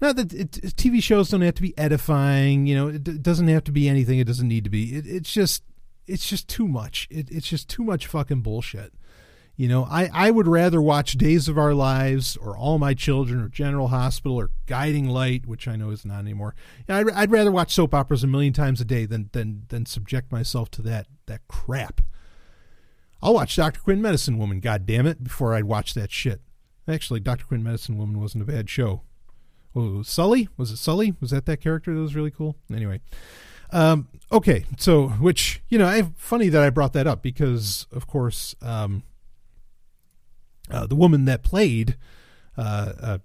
Not that it, TV shows don't have to be edifying. You know, it, it, doesn't have to be anything. It doesn't need to be. It, it's just it's just too much. it's just too much fucking bullshit. You know, I, I would rather watch Days of Our Lives or All My Children or General Hospital or Guiding Light, which I know is not anymore. I'd, I'd rather watch soap operas a million times a day than than than subject myself to that that crap. I'll watch Dr. Quinn Medicine Woman, god damn it, before I'd watch that shit. Actually, Dr. Quinn Medicine Woman wasn't a bad show. Oh, Sully? Was it Sully? Was that that character that was really cool? Anyway. Um, okay, so which you know, I funny that I brought that up because, of course, um, uh, the woman that played, uh, uh,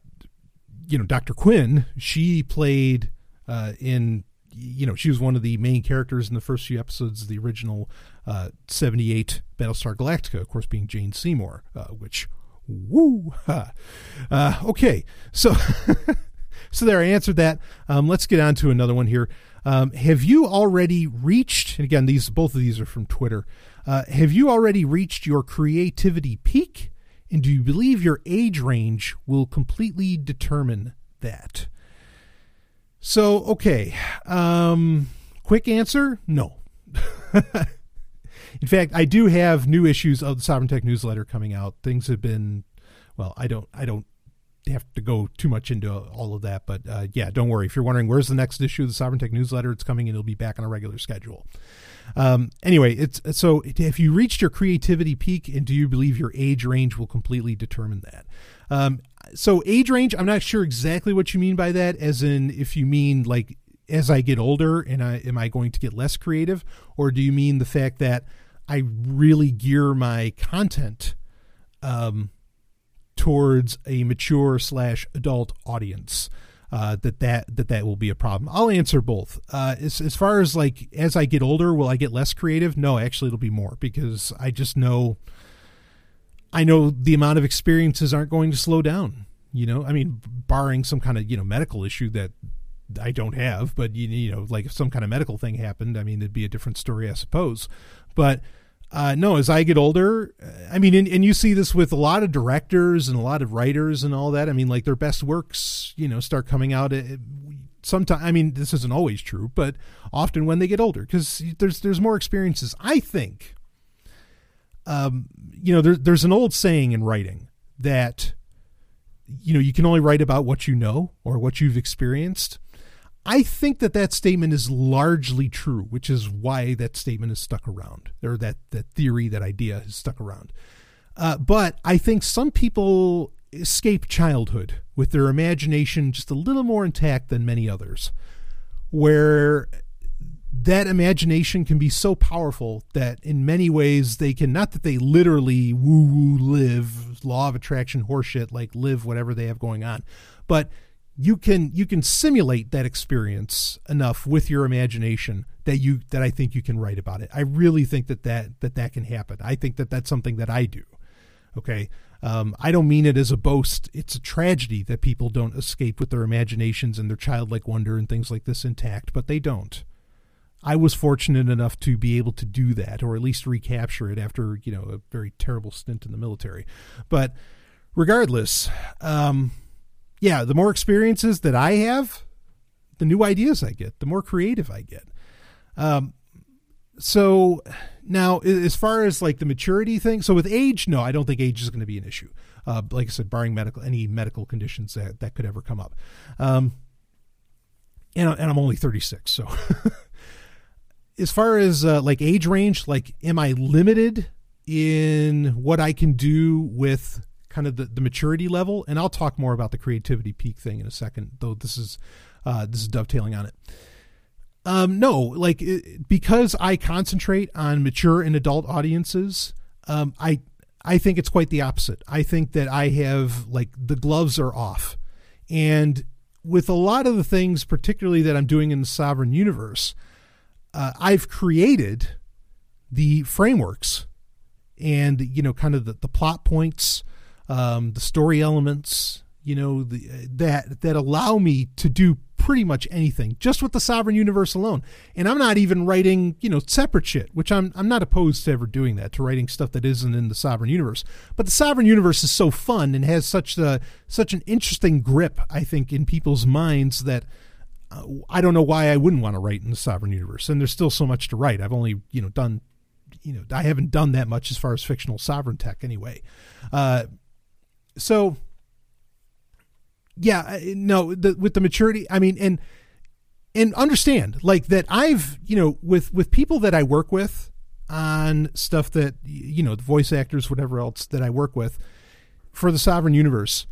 you know, Dr. Quinn, she played uh, in, you know, she was one of the main characters in the first few episodes of the original uh, 78 Battlestar Galactica, of course, being Jane Seymour, which, woo. okay, so. *laughs* so there, I answered that. Um, let's get on to another one here. Um, have you already reached? And again, these both of these are from Twitter. Uh, have you already reached your creativity peak? And do you believe your age range will completely determine that? So, okay. Um, quick answer no. *laughs* In fact, I do have new issues of the Sovereign Tech newsletter coming out. Things have been, well, I don't, I don't have to go too much into all of that, but uh, yeah, don't worry. If you're wondering where's the next issue of the Sovereign Tech newsletter, it's coming and it'll be back on a regular schedule. Um, anyway, it's so if you reached your creativity peak, and do you believe your age range will completely determine that? Um, so age range, I'm not sure exactly what you mean by that. As in, if you mean like as I get older, and I am I going to get less creative, or do you mean the fact that I really gear my content um, towards a mature slash adult audience? uh, that that that that will be a problem. I'll answer both. Uh, as as far as like as I get older, will I get less creative? No, actually, it'll be more because I just know. I know the amount of experiences aren't going to slow down. You know, I mean, barring some kind of you know medical issue that I don't have, but you, you know, like if some kind of medical thing happened, I mean, it'd be a different story, I suppose. But uh, no, as I get older, I mean, and, and, you see this with a lot of directors and a lot of writers and all that. I mean, like their best works, you know, start coming out. Sometimes, I mean, this isn't always true, but often when they get older, because there's there's more experiences. I think, um, you know, there, there's an old saying in writing that, you know, you can only write about what you know or what you've experienced. I think that that statement is largely true, which is why that statement is stuck around, or that that theory, that idea is stuck around. Uh, but I think some people escape childhood with their imagination just a little more intact than many others, where that imagination can be so powerful that in many ways they can not that they literally woo woo live law of attraction horseshit like live whatever they have going on, but you can you can simulate that experience enough with your imagination that you that I think you can write about it. I really think that that that that can happen. I think that that's something that I do. Okay, um, I don't mean it as a boast. It's a tragedy that people don't escape with their imaginations and their childlike wonder and things like this intact, but they don't. I was fortunate enough to be able to do that, or at least recapture it after you know a very terrible stint in the military. But regardless. Um, yeah, the more experiences that I have, the new ideas I get, the more creative I get. Um, so now, as far as like the maturity thing, so with age, no, I don't think age is going to be an issue. Uh, like I said, barring medical any medical conditions that that could ever come up. Um, and, and I'm only 36, so *laughs* as far as uh, like age range, like am I limited in what I can do with kind of the, the maturity level. And I'll talk more about the creativity peak thing in a second, though this is uh, this is dovetailing on it. Um, no, like it, because I concentrate on mature and adult audiences, um, I I think it's quite the opposite. I think that I have like the gloves are off, and with a lot of the things, particularly that I'm doing in the sovereign universe, uh, I've created the frameworks and you know kind of the, the plot points um, the story elements you know the, that that allow me to do pretty much anything just with the sovereign universe alone. And i'm not even writing you know separate shit which i'm i'm not opposed to ever doing that to writing stuff that isn't in the sovereign universe. But the sovereign universe is so fun and has such the such an interesting grip i think in people's minds that i don't know why i wouldn't want to write in the sovereign universe and there's still so much to write i've only you know done you know i haven't done that much as far as fictional sovereign tech anyway uh, so yeah, no, the, with the maturity, I mean, and and understand like that. I've you know with with people that I work with on stuff that you know the voice actors, whatever else that I work with for the Sovereign Universe.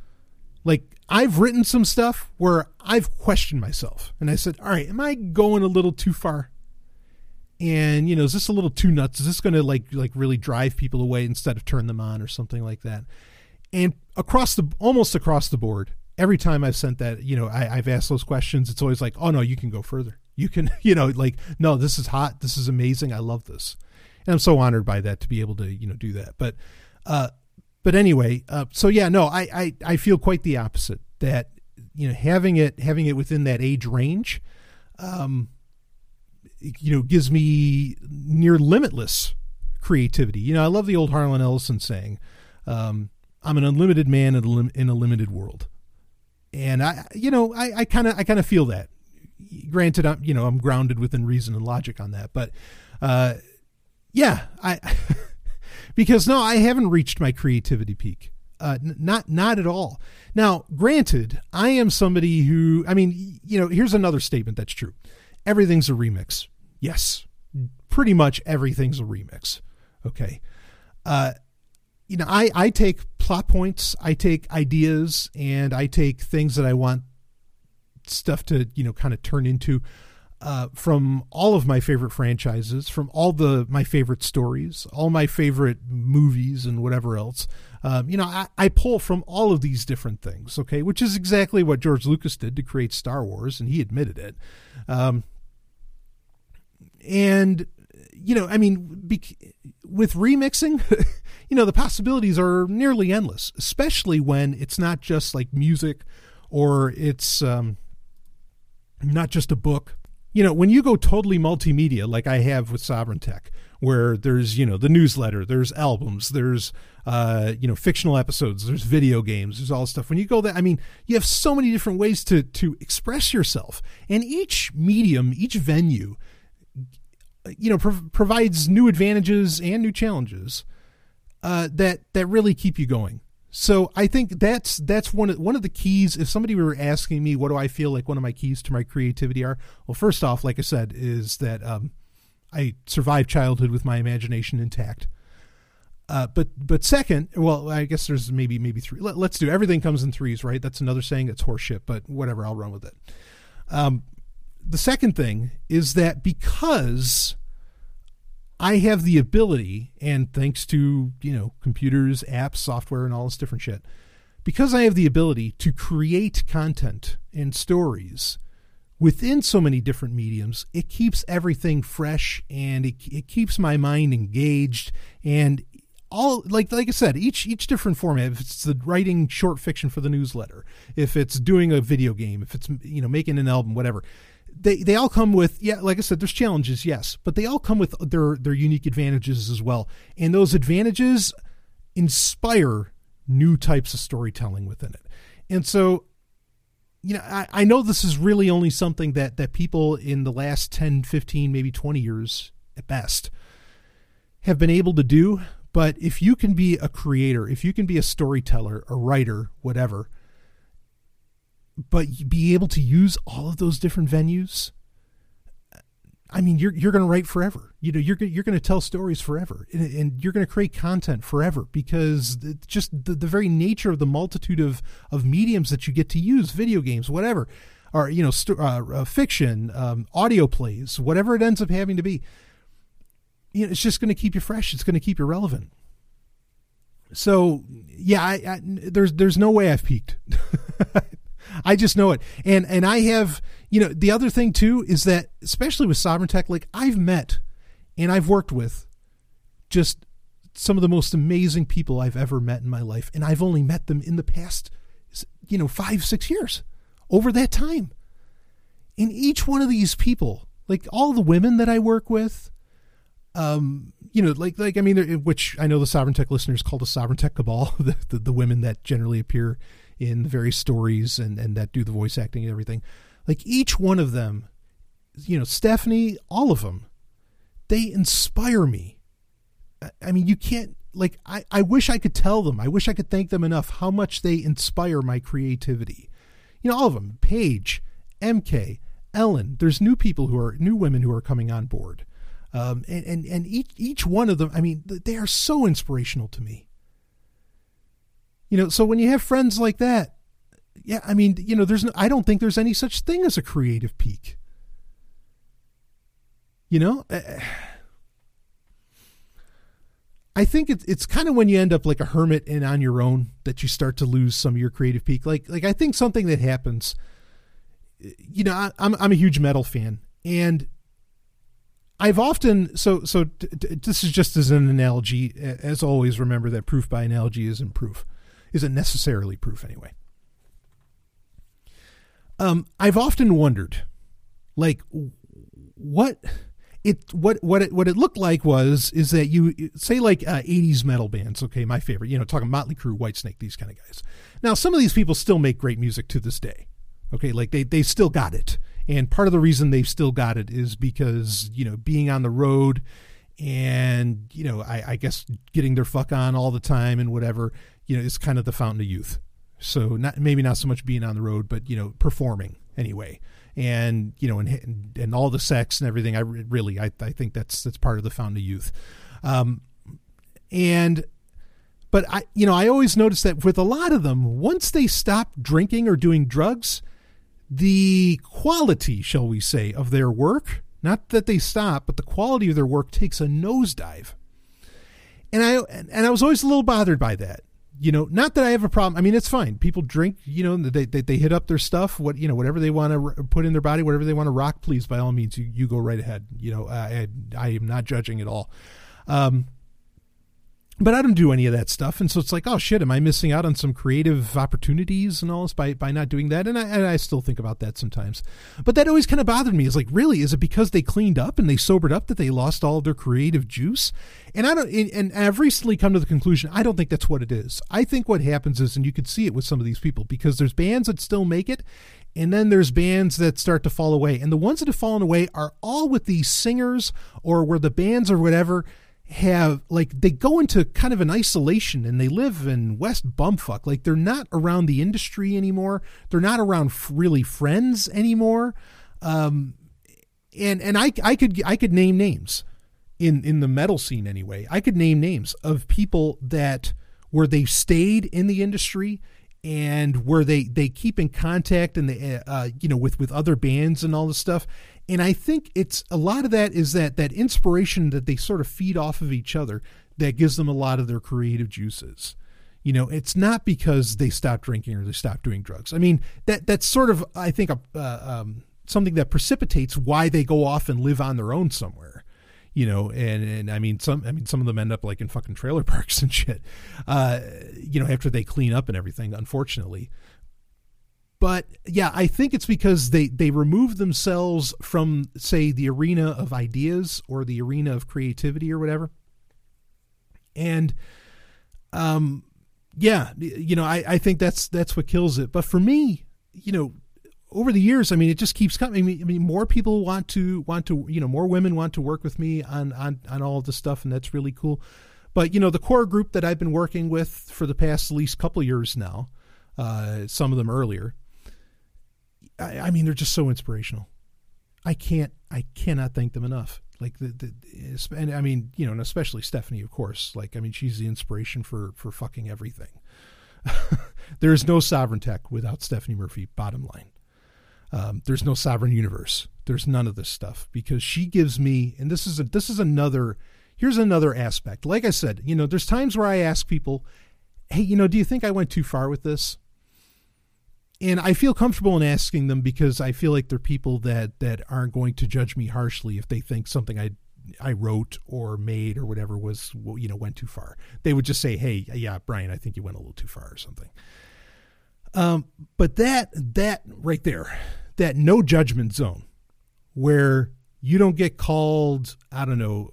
Like I've written some stuff where I've questioned myself, and I said, "All right, am I going a little too far?" And you know, is this a little too nuts? Is this going to like like really drive people away instead of turn them on or something like that? And across the almost across the board, every time I've sent that, you know, I, I've asked those questions. It's always like, oh no, you can go further. You can, *laughs* you know, like, no, this is hot. This is amazing. I love this, and I'm so honored by that to be able to, you know, do that. But, uh, but anyway, uh, so yeah, no, I, I, I feel quite the opposite. That you know, having it, having it within that age range, um, you know, gives me near limitless creativity. You know, I love the old Harlan Ellison saying, um, "I'm an unlimited man in a, lim- in a limited world." and I, you know, I kind of, I kind of feel that. Granted, I'm, you know, I'm grounded within reason and logic on that, but, uh, yeah, I, *laughs* because no, I haven't reached my creativity peak. Uh, n- not, not at all. Now, granted, I am somebody who, I mean, you know, here's another statement that's true. Everything's a remix. Yes, pretty much everything's a remix. Okay. Uh, you know, I, I take plot points, I take ideas, and I take things that I want stuff to, you know, kind of turn into uh, from all of my favorite franchises, from all the my favorite stories, all my favorite movies, and whatever else. Um, you know, I, I, pull from all of these different things, okay, which is exactly what George Lucas did to create Star Wars, and he admitted it. Um, and you know, I mean, be, with remixing. *laughs* you know, the possibilities are nearly endless, especially when it's not just like music or it's um, not just a book. You know, when you go totally multimedia, like I have with Sovereign Tech, where there's, you know, the newsletter, there's albums, there's, uh, you know, fictional episodes, there's video games, there's all this stuff. When you go there, I mean, you have so many different ways to, to express yourself. And each medium, each venue, you know, prov- provides new advantages and new challenges uh, that that really keep you going. So I think that's that's one of one of the keys. If somebody were asking me, what do I feel like one of my keys to my creativity are? Well, first off, like I said, is that um, I survived childhood with my imagination intact. Uh, but but second, well, I guess there's maybe maybe three. Let, us do everything comes in threes, right? That's another saying that's horseshit, but whatever. I'll run with it. Um, the second thing is that because I have the ability, and thanks to, you know, computers, apps, software, and all this different shit, because I have the ability to create content and stories within so many different mediums, it keeps everything fresh and it, it keeps my mind engaged and all like like I said, each each different format. If it's the writing short fiction for the newsletter, if it's doing a video game, if it's you know making an album, whatever they they all come with yeah like i said there's challenges yes but they all come with their their unique advantages as well. And those advantages inspire new types of storytelling within it. And so you know I, I know this is really only something that that people in the last 10 15 maybe 20 years at best have been able to do. But if you can be a creator if you can be a storyteller a writer whatever but be able to use all of those different venues I mean, you're you're going to write forever. You know, you're you're going to tell stories forever, and, and you're going to create content forever because just the, the very nature of the multitude of of mediums that you get to use, video games, whatever, or you know, st- uh, uh, fiction, um, audio plays, whatever it ends up having to be. You know, it's just going to keep you fresh. It's going to keep you relevant. So, yeah, I, I, there's there's no way I've peaked. *laughs* I just know it. And and I have, you know, the other thing too is that especially with Sovereign Tech, like I've met and I've worked with just some of the most amazing people I've ever met in my life, and I've only met them in the past, you know, five six years. Over that time, in each one of these people, like all the women that I work with, um, you know, like like I mean, which I know the Sovereign Tech listeners call the Sovereign Tech cabal, *laughs* the, the, the women that generally appear in the various stories and and that do the voice acting and everything. Like each one of them, you know, Stephanie, all of them, they inspire me. I mean, you can't like I, I wish I could tell them. I wish I could thank them enough how much they inspire my creativity. You know, all of them. Paige, MK, Ellen. There's new people who are new women who are coming on board. Um, and, and and each each one of them, I mean, they are so inspirational to me. You know, so when you have friends like that, yeah, I mean, you know, there's no, I don't think there's any such thing as a creative peak. You know, eh, eh. I think it's it's kind of when you end up like a hermit and on your own that you start to lose some of your creative peak. Like like I think something that happens. Eh, you know, I, I'm I'm a huge metal fan, and I've often so so t- t- this is just as an analogy. As always, remember that proof by analogy isn't proof, isn't necessarily proof anyway. Um, I've often wondered, like, what it what what it what it looked like was is that you say like uh, 80s metal bands okay my favorite you know talking Motley Crue Whitesnake these kind of guys now some of these people still make great music to this day okay like they they still got it and part of the reason they've still got it is because you know being on the road and you know I, I guess getting their fuck on all the time and whatever you know is kind of the fountain of youth so not maybe not so much being on the road but you know performing anyway and you know and and all the sex and everything. I really I I think that's that's part of the fountain of youth, um, and but I you know I always notice that with a lot of them once they stop drinking or doing drugs, the quality, shall we say, of their work. Not that they stop, but the quality of their work takes a nosedive. And I and I was always a little bothered by that you know, not that I have a problem. I mean, it's fine. People drink, you know, they, they, they hit up their stuff, what, you know, whatever they want to put in their body, whatever they want to rock, please, by all means, you, you go right ahead. You know, I, I am not judging at all. Um, but I don't do any of that stuff, and so it's like, oh shit, am I missing out on some creative opportunities and all this by by not doing that? And I, and I still think about that sometimes. But that always kind of bothered me. Is like, really, is it because they cleaned up and they sobered up that they lost all of their creative juice? And I don't. And I've recently come to the conclusion I don't think that's what it is. I think what happens is, and you could see it with some of these people because there's bands that still make it, and then there's bands that start to fall away. And the ones that have fallen away are all with these singers or where the bands or whatever have like they go into kind of an isolation and they live in West Bumfuck. Like they're not around the industry anymore. They're not around really friends anymore. Um, and and I I could I could name names in in the metal scene anyway. I could name names of people that where they stayed in the industry and where they they keep in contact and they uh, you know with with other bands and all this stuff and I think it's a lot of that is that that inspiration that they sort of feed off of each other that gives them a lot of their creative juices. You know, it's not because they stopped drinking or they stopped doing drugs. I mean, that that's sort of I think a, uh, um, something that precipitates why they go off and live on their own somewhere. You know, and and I mean some I mean some of them end up like in fucking trailer *laughs* parks and shit. Uh, you know, after they clean up and everything, unfortunately. But yeah, I think it's because they they remove themselves from say the arena of ideas or the arena of creativity or whatever. And um yeah, you know, I, I think that's that's what kills it. But for me, you know, over the years, I mean, it just keeps coming. I mean, more people want to want to, you know, more women want to work with me on on on all of this stuff, and that's really cool. But you know, the core group that I've been working with for the past at least couple years now, uh, some of them earlier, I, I mean, they're just so inspirational. I can't, I cannot thank them enough. Like the, the, and I mean, you know, and especially Stephanie, of course. Like, I mean, she's the inspiration for for fucking everything. *laughs* there is no sovereign tech without Stephanie Murphy. Bottom line, um, there's no sovereign universe. There's none of this stuff because she gives me, and this is a, this is another. Here's another aspect. Like I said, you know, there's times where I ask people, "Hey, you know, do you think I went too far with this?" And I feel comfortable in asking them because I feel like they're people that that aren't going to judge me harshly if they think something I I wrote or made or whatever was you know went too far. They would just say, "Hey, yeah, Brian, I think you went a little too far" or something. Um, but that that right there, that no judgment zone, where you don't get called, I don't know,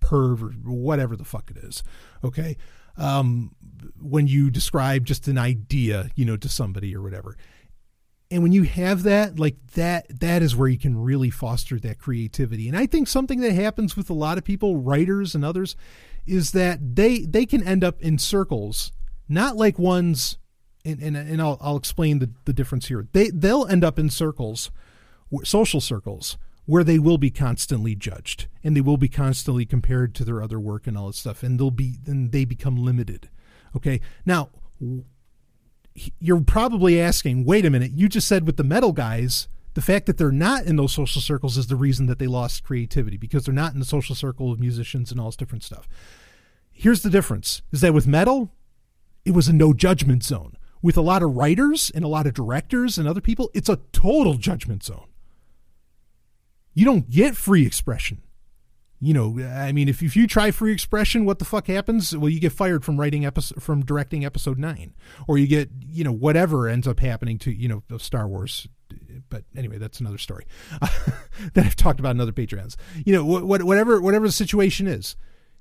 perv or whatever the fuck it is. Okay, um, when you describe just an idea, you know, to somebody or whatever. And when you have that like that that is where you can really foster that creativity. And i think something that happens with a lot of people writers and others is that they they can end up in circles not like ones and and, and I'll, I'll explain the, the difference here. They they'll end up in circles social circles where they will be constantly judged and they will be constantly compared to their other work and all that stuff and they'll be then they become limited okay now you're probably asking, wait a minute, you just said with the metal guys, the fact that they're not in those social circles is the reason that they lost creativity because they're not in the social circle of musicians and all this different stuff. Here's the difference is that with metal, it was a no judgment zone. With a lot of writers and a lot of directors and other people, it's a total judgment zone. You don't get free expression you know, I mean, if, if you try free expression, what the fuck happens? Well, you get fired from writing episode from directing episode nine, or you get you know whatever ends up happening to you know Star Wars. But anyway, that's another story *laughs* that I've talked about in other Patreons. You know, what, whatever whatever the situation is,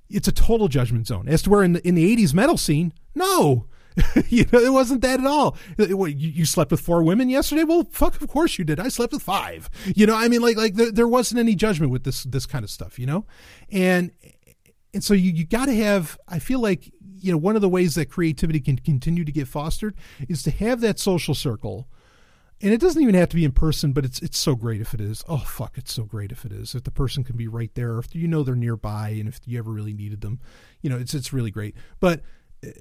it's a total judgment zone. As to where in the in the '80s metal scene, no, *laughs* you know, it wasn't that at all. What, you, you, slept with four women yesterday? Well, fuck, of course you did. I slept with five. You know, I mean, like, like there, there wasn't any judgment with this, this kind of stuff, you know? And, and so you, you got to have, I feel like, you know, one of the ways that creativity can continue to get fostered is to have that social circle. And it doesn't even have to be in person, but it's it's so great if it is. Oh fuck, it's so great if it is. If the person can be right there, if you know they're nearby, and if you ever really needed them, you know, it's it's really great. But uh,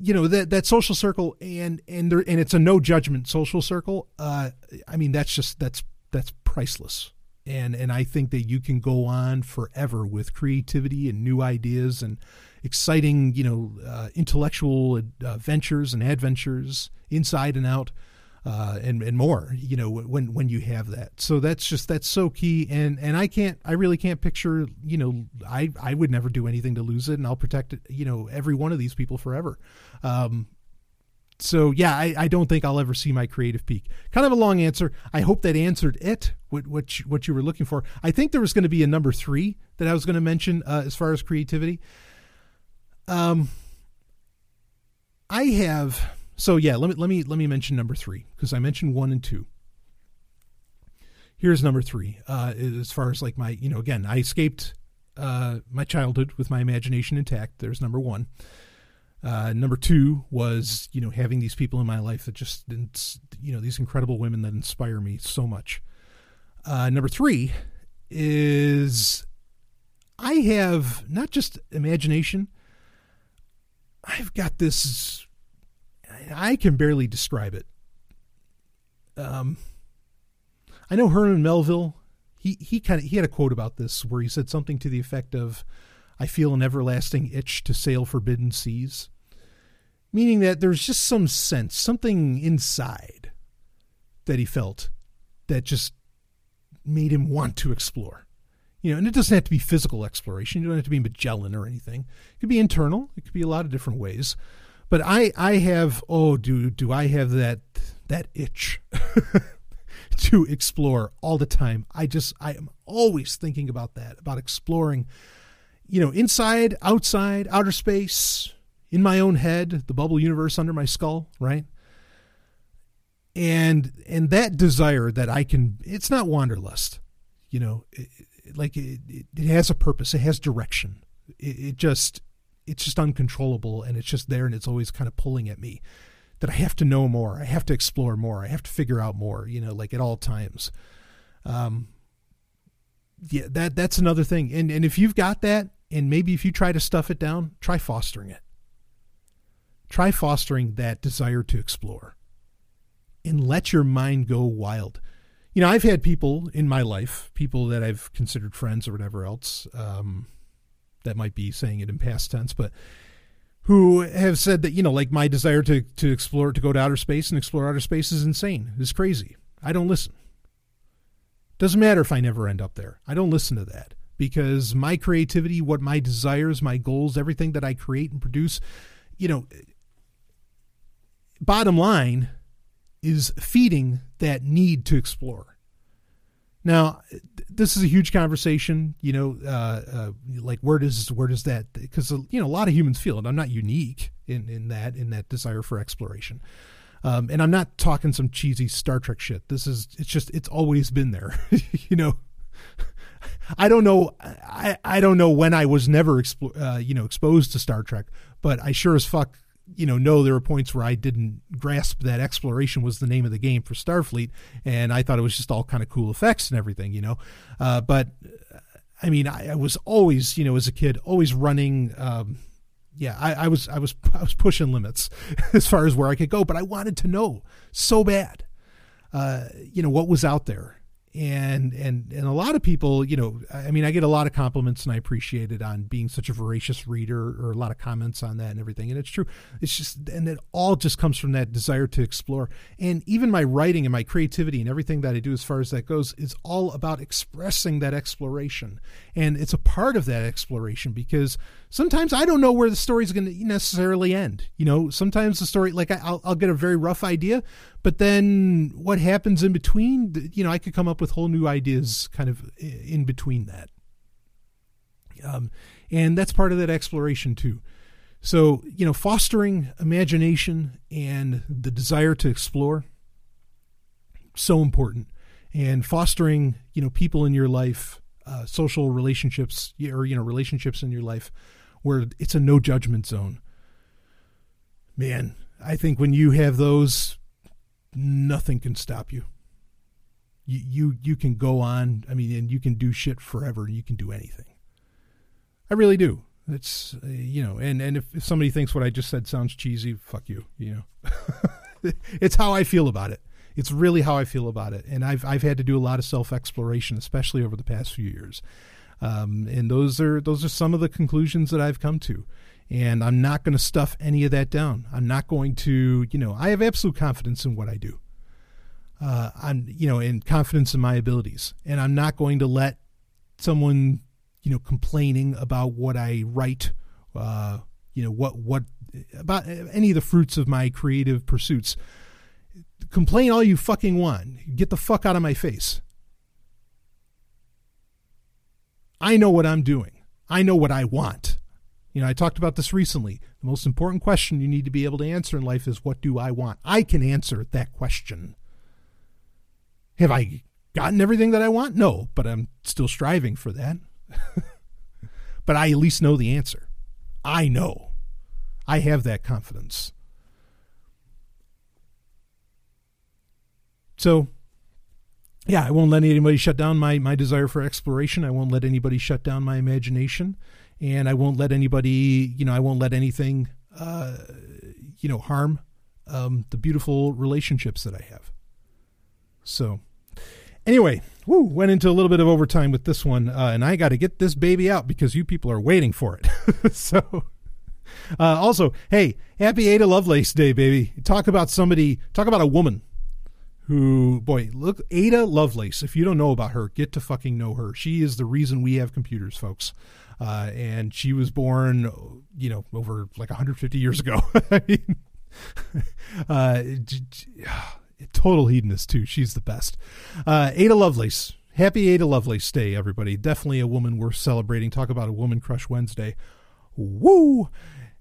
you know that that social circle and and there and it's a no judgment social circle uh i mean that's just that's that's priceless. And and i think that you can go on forever with creativity and new ideas and exciting you know uh, intellectual uh, ventures and adventures inside and out uh, and and more. You know, when when you have that. So that's just that's so key. And and I can't, I really can't picture. You know, I I would never do anything to lose it, and I'll protect it. You know, every one of these people forever. Um, so yeah, I, I don't think I'll ever see my creative peak. Kind of a long answer. I hope that answered it. What what you, what you were looking for. I think there was going to be a number three that I was going to mention uh, as far as creativity. Um, I have so yeah, let me let me let me mention number three because I mentioned one and two. Here's number three. Uh, as far as like my, you know, again, I escaped uh, my childhood with my imagination intact. There's number one. Uh, number two was, you know, having these people in my life that just, you know, these incredible women that inspire me so much. Uh, number three is I have not just imagination, I've got this I can barely describe it. Um, I know Herman Melville. He he kind of he had a quote about this where he said something to the effect of, "I feel an everlasting itch to sail forbidden seas," meaning that there's just some sense, something inside that he felt that just made him want to explore. You know, and it doesn't have to be physical exploration. You don't have to be Magellan or anything. It could be internal. It could be a lot of different ways. But I I have oh do do I have that that itch *laughs* to explore all the time. I just I am always thinking about that, about exploring you know, inside, outside, outer space, in my own head, the bubble universe under my skull, right? And and that desire that I can it's not wanderlust. You know, it, like it, it has a purpose, it has direction. It, it just it's just uncontrollable and it's just there and it's always kind of pulling at me that I have to know more. I have to explore more. I have to figure out more, you know, like at all times. Um, yeah, that that's another thing. And and if you've got that, and maybe if you try to stuff it down, try fostering it. Try fostering that desire to explore, and let your mind go wild. You know, I've had people in my life, people that I've considered friends or whatever else. Um, that might be saying it in past tense, but who have said that you know, like my desire to to explore, to go to outer space and explore outer space is insane, is crazy. I don't listen. Doesn't matter if I never end up there. I don't listen to that because my creativity, what my desires, my goals, everything that I create and produce, you know, bottom line is feeding that need to explore. Now, this is a huge conversation. You know, uh, uh, like where does where does that? Because you know, a lot of humans feel it. I'm not unique in in that in that desire for exploration. Um, and I'm not talking some cheesy Star Trek shit. This is it's just it's always been there. *laughs* you know, I don't know. I, I don't know when I was never expo- uh, you know exposed to Star Trek, but I sure as fuck you know know there were points where I didn't grasp that exploration was the name of the game for Starfleet, and I thought it was just all kind of cool effects and everything, you know. Uh, but I mean, I, I, was always you know as a kid always running. Um, yeah, I, I was I was I was pushing limits *laughs* as far as where I could go, but I wanted to know so bad, uh, you know, what was out there and and and a lot of people you know i mean i get a lot of compliments and i appreciate it on being such a voracious reader or a lot of comments on that and everything. And it's true. It's just and it all just comes from that desire to explore. And even my writing and my creativity and everything that i do as far as that goes is all about expressing that exploration. And it's a part of that exploration because sometimes i don't know where the story is going to necessarily end you know sometimes the story like I'll, I'll get a very rough idea but then what happens in between, you know, I could come up with whole new ideas kind of in between that. Um, and that's part of that exploration too. So, you know, fostering imagination and the desire to explore, so important. And fostering, you know, people in your life, uh, social relationships, or, you know, relationships in your life where it's a no judgment zone. Man, I think when you have those nothing can stop you. You you you can go on. I mean, and you can do shit forever. You can do anything. I really do. It's uh, you know, and and if, if somebody thinks what I just said sounds cheesy, fuck you. You know, *laughs* it's how I feel about it. It's really how I feel about it, and I've I've had to do a lot of self exploration, especially over the past few years. Um, and those are those are some of the conclusions that I've come to and I'm not going to stuff any of that down. I'm not going to, you know, I have absolute confidence in what I do. Uh, I'm, you know, in confidence in my abilities, and I'm not going to let someone, you know, complaining about what I write, uh, you know, what what about any of the fruits of my creative pursuits. Complain all you fucking want. Get the fuck out of my face. I know what I'm doing. I know what I want. You know, I talked about this recently. The most important question you need to be able to answer in life is what do I want? I can answer that question. Have I gotten everything that I want? No, but I'm still striving for that. *laughs* but I at least know the answer. I know. I have that confidence. So, yeah, I won't let anybody shut down my, my desire for exploration. I won't let anybody shut down my imagination and I won't let anybody, you know, I won't let anything, uh, you know, harm um, the beautiful relationships that I have. So, anyway, woo, went into a little bit of overtime with this one, uh, and I got to get this baby out because you people are waiting for it. *laughs* so, uh, also, hey, happy Ada Lovelace Day, baby! Talk about somebody, talk about a woman who, boy, look, Ada Lovelace. If you don't know about her, get to fucking know her. She is the reason we have computers, folks. Uh, and she was born, you know, over like 150 years ago. *laughs* I mean, *laughs* uh, total hedonist too. She's the best. Uh, Ada Lovelace. Happy Ada Lovelace Day, everybody. Definitely a woman worth celebrating. Talk about a Woman Crush Wednesday. Woo!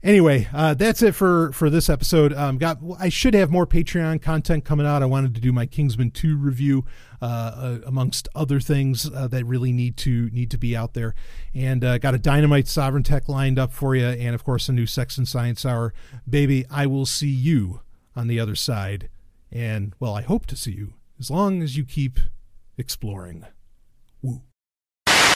Anyway, uh, that's it for for this episode. Um, got I should have more Patreon content coming out. I wanted to do my Kingsman two review, uh, uh, amongst other things uh, that really need to need to be out there, and uh, got a Dynamite Sovereign Tech lined up for you, and of course a new Sex and Science Hour. Baby, I will see you on the other side, and well, I hope to see you as long as you keep exploring. Woo.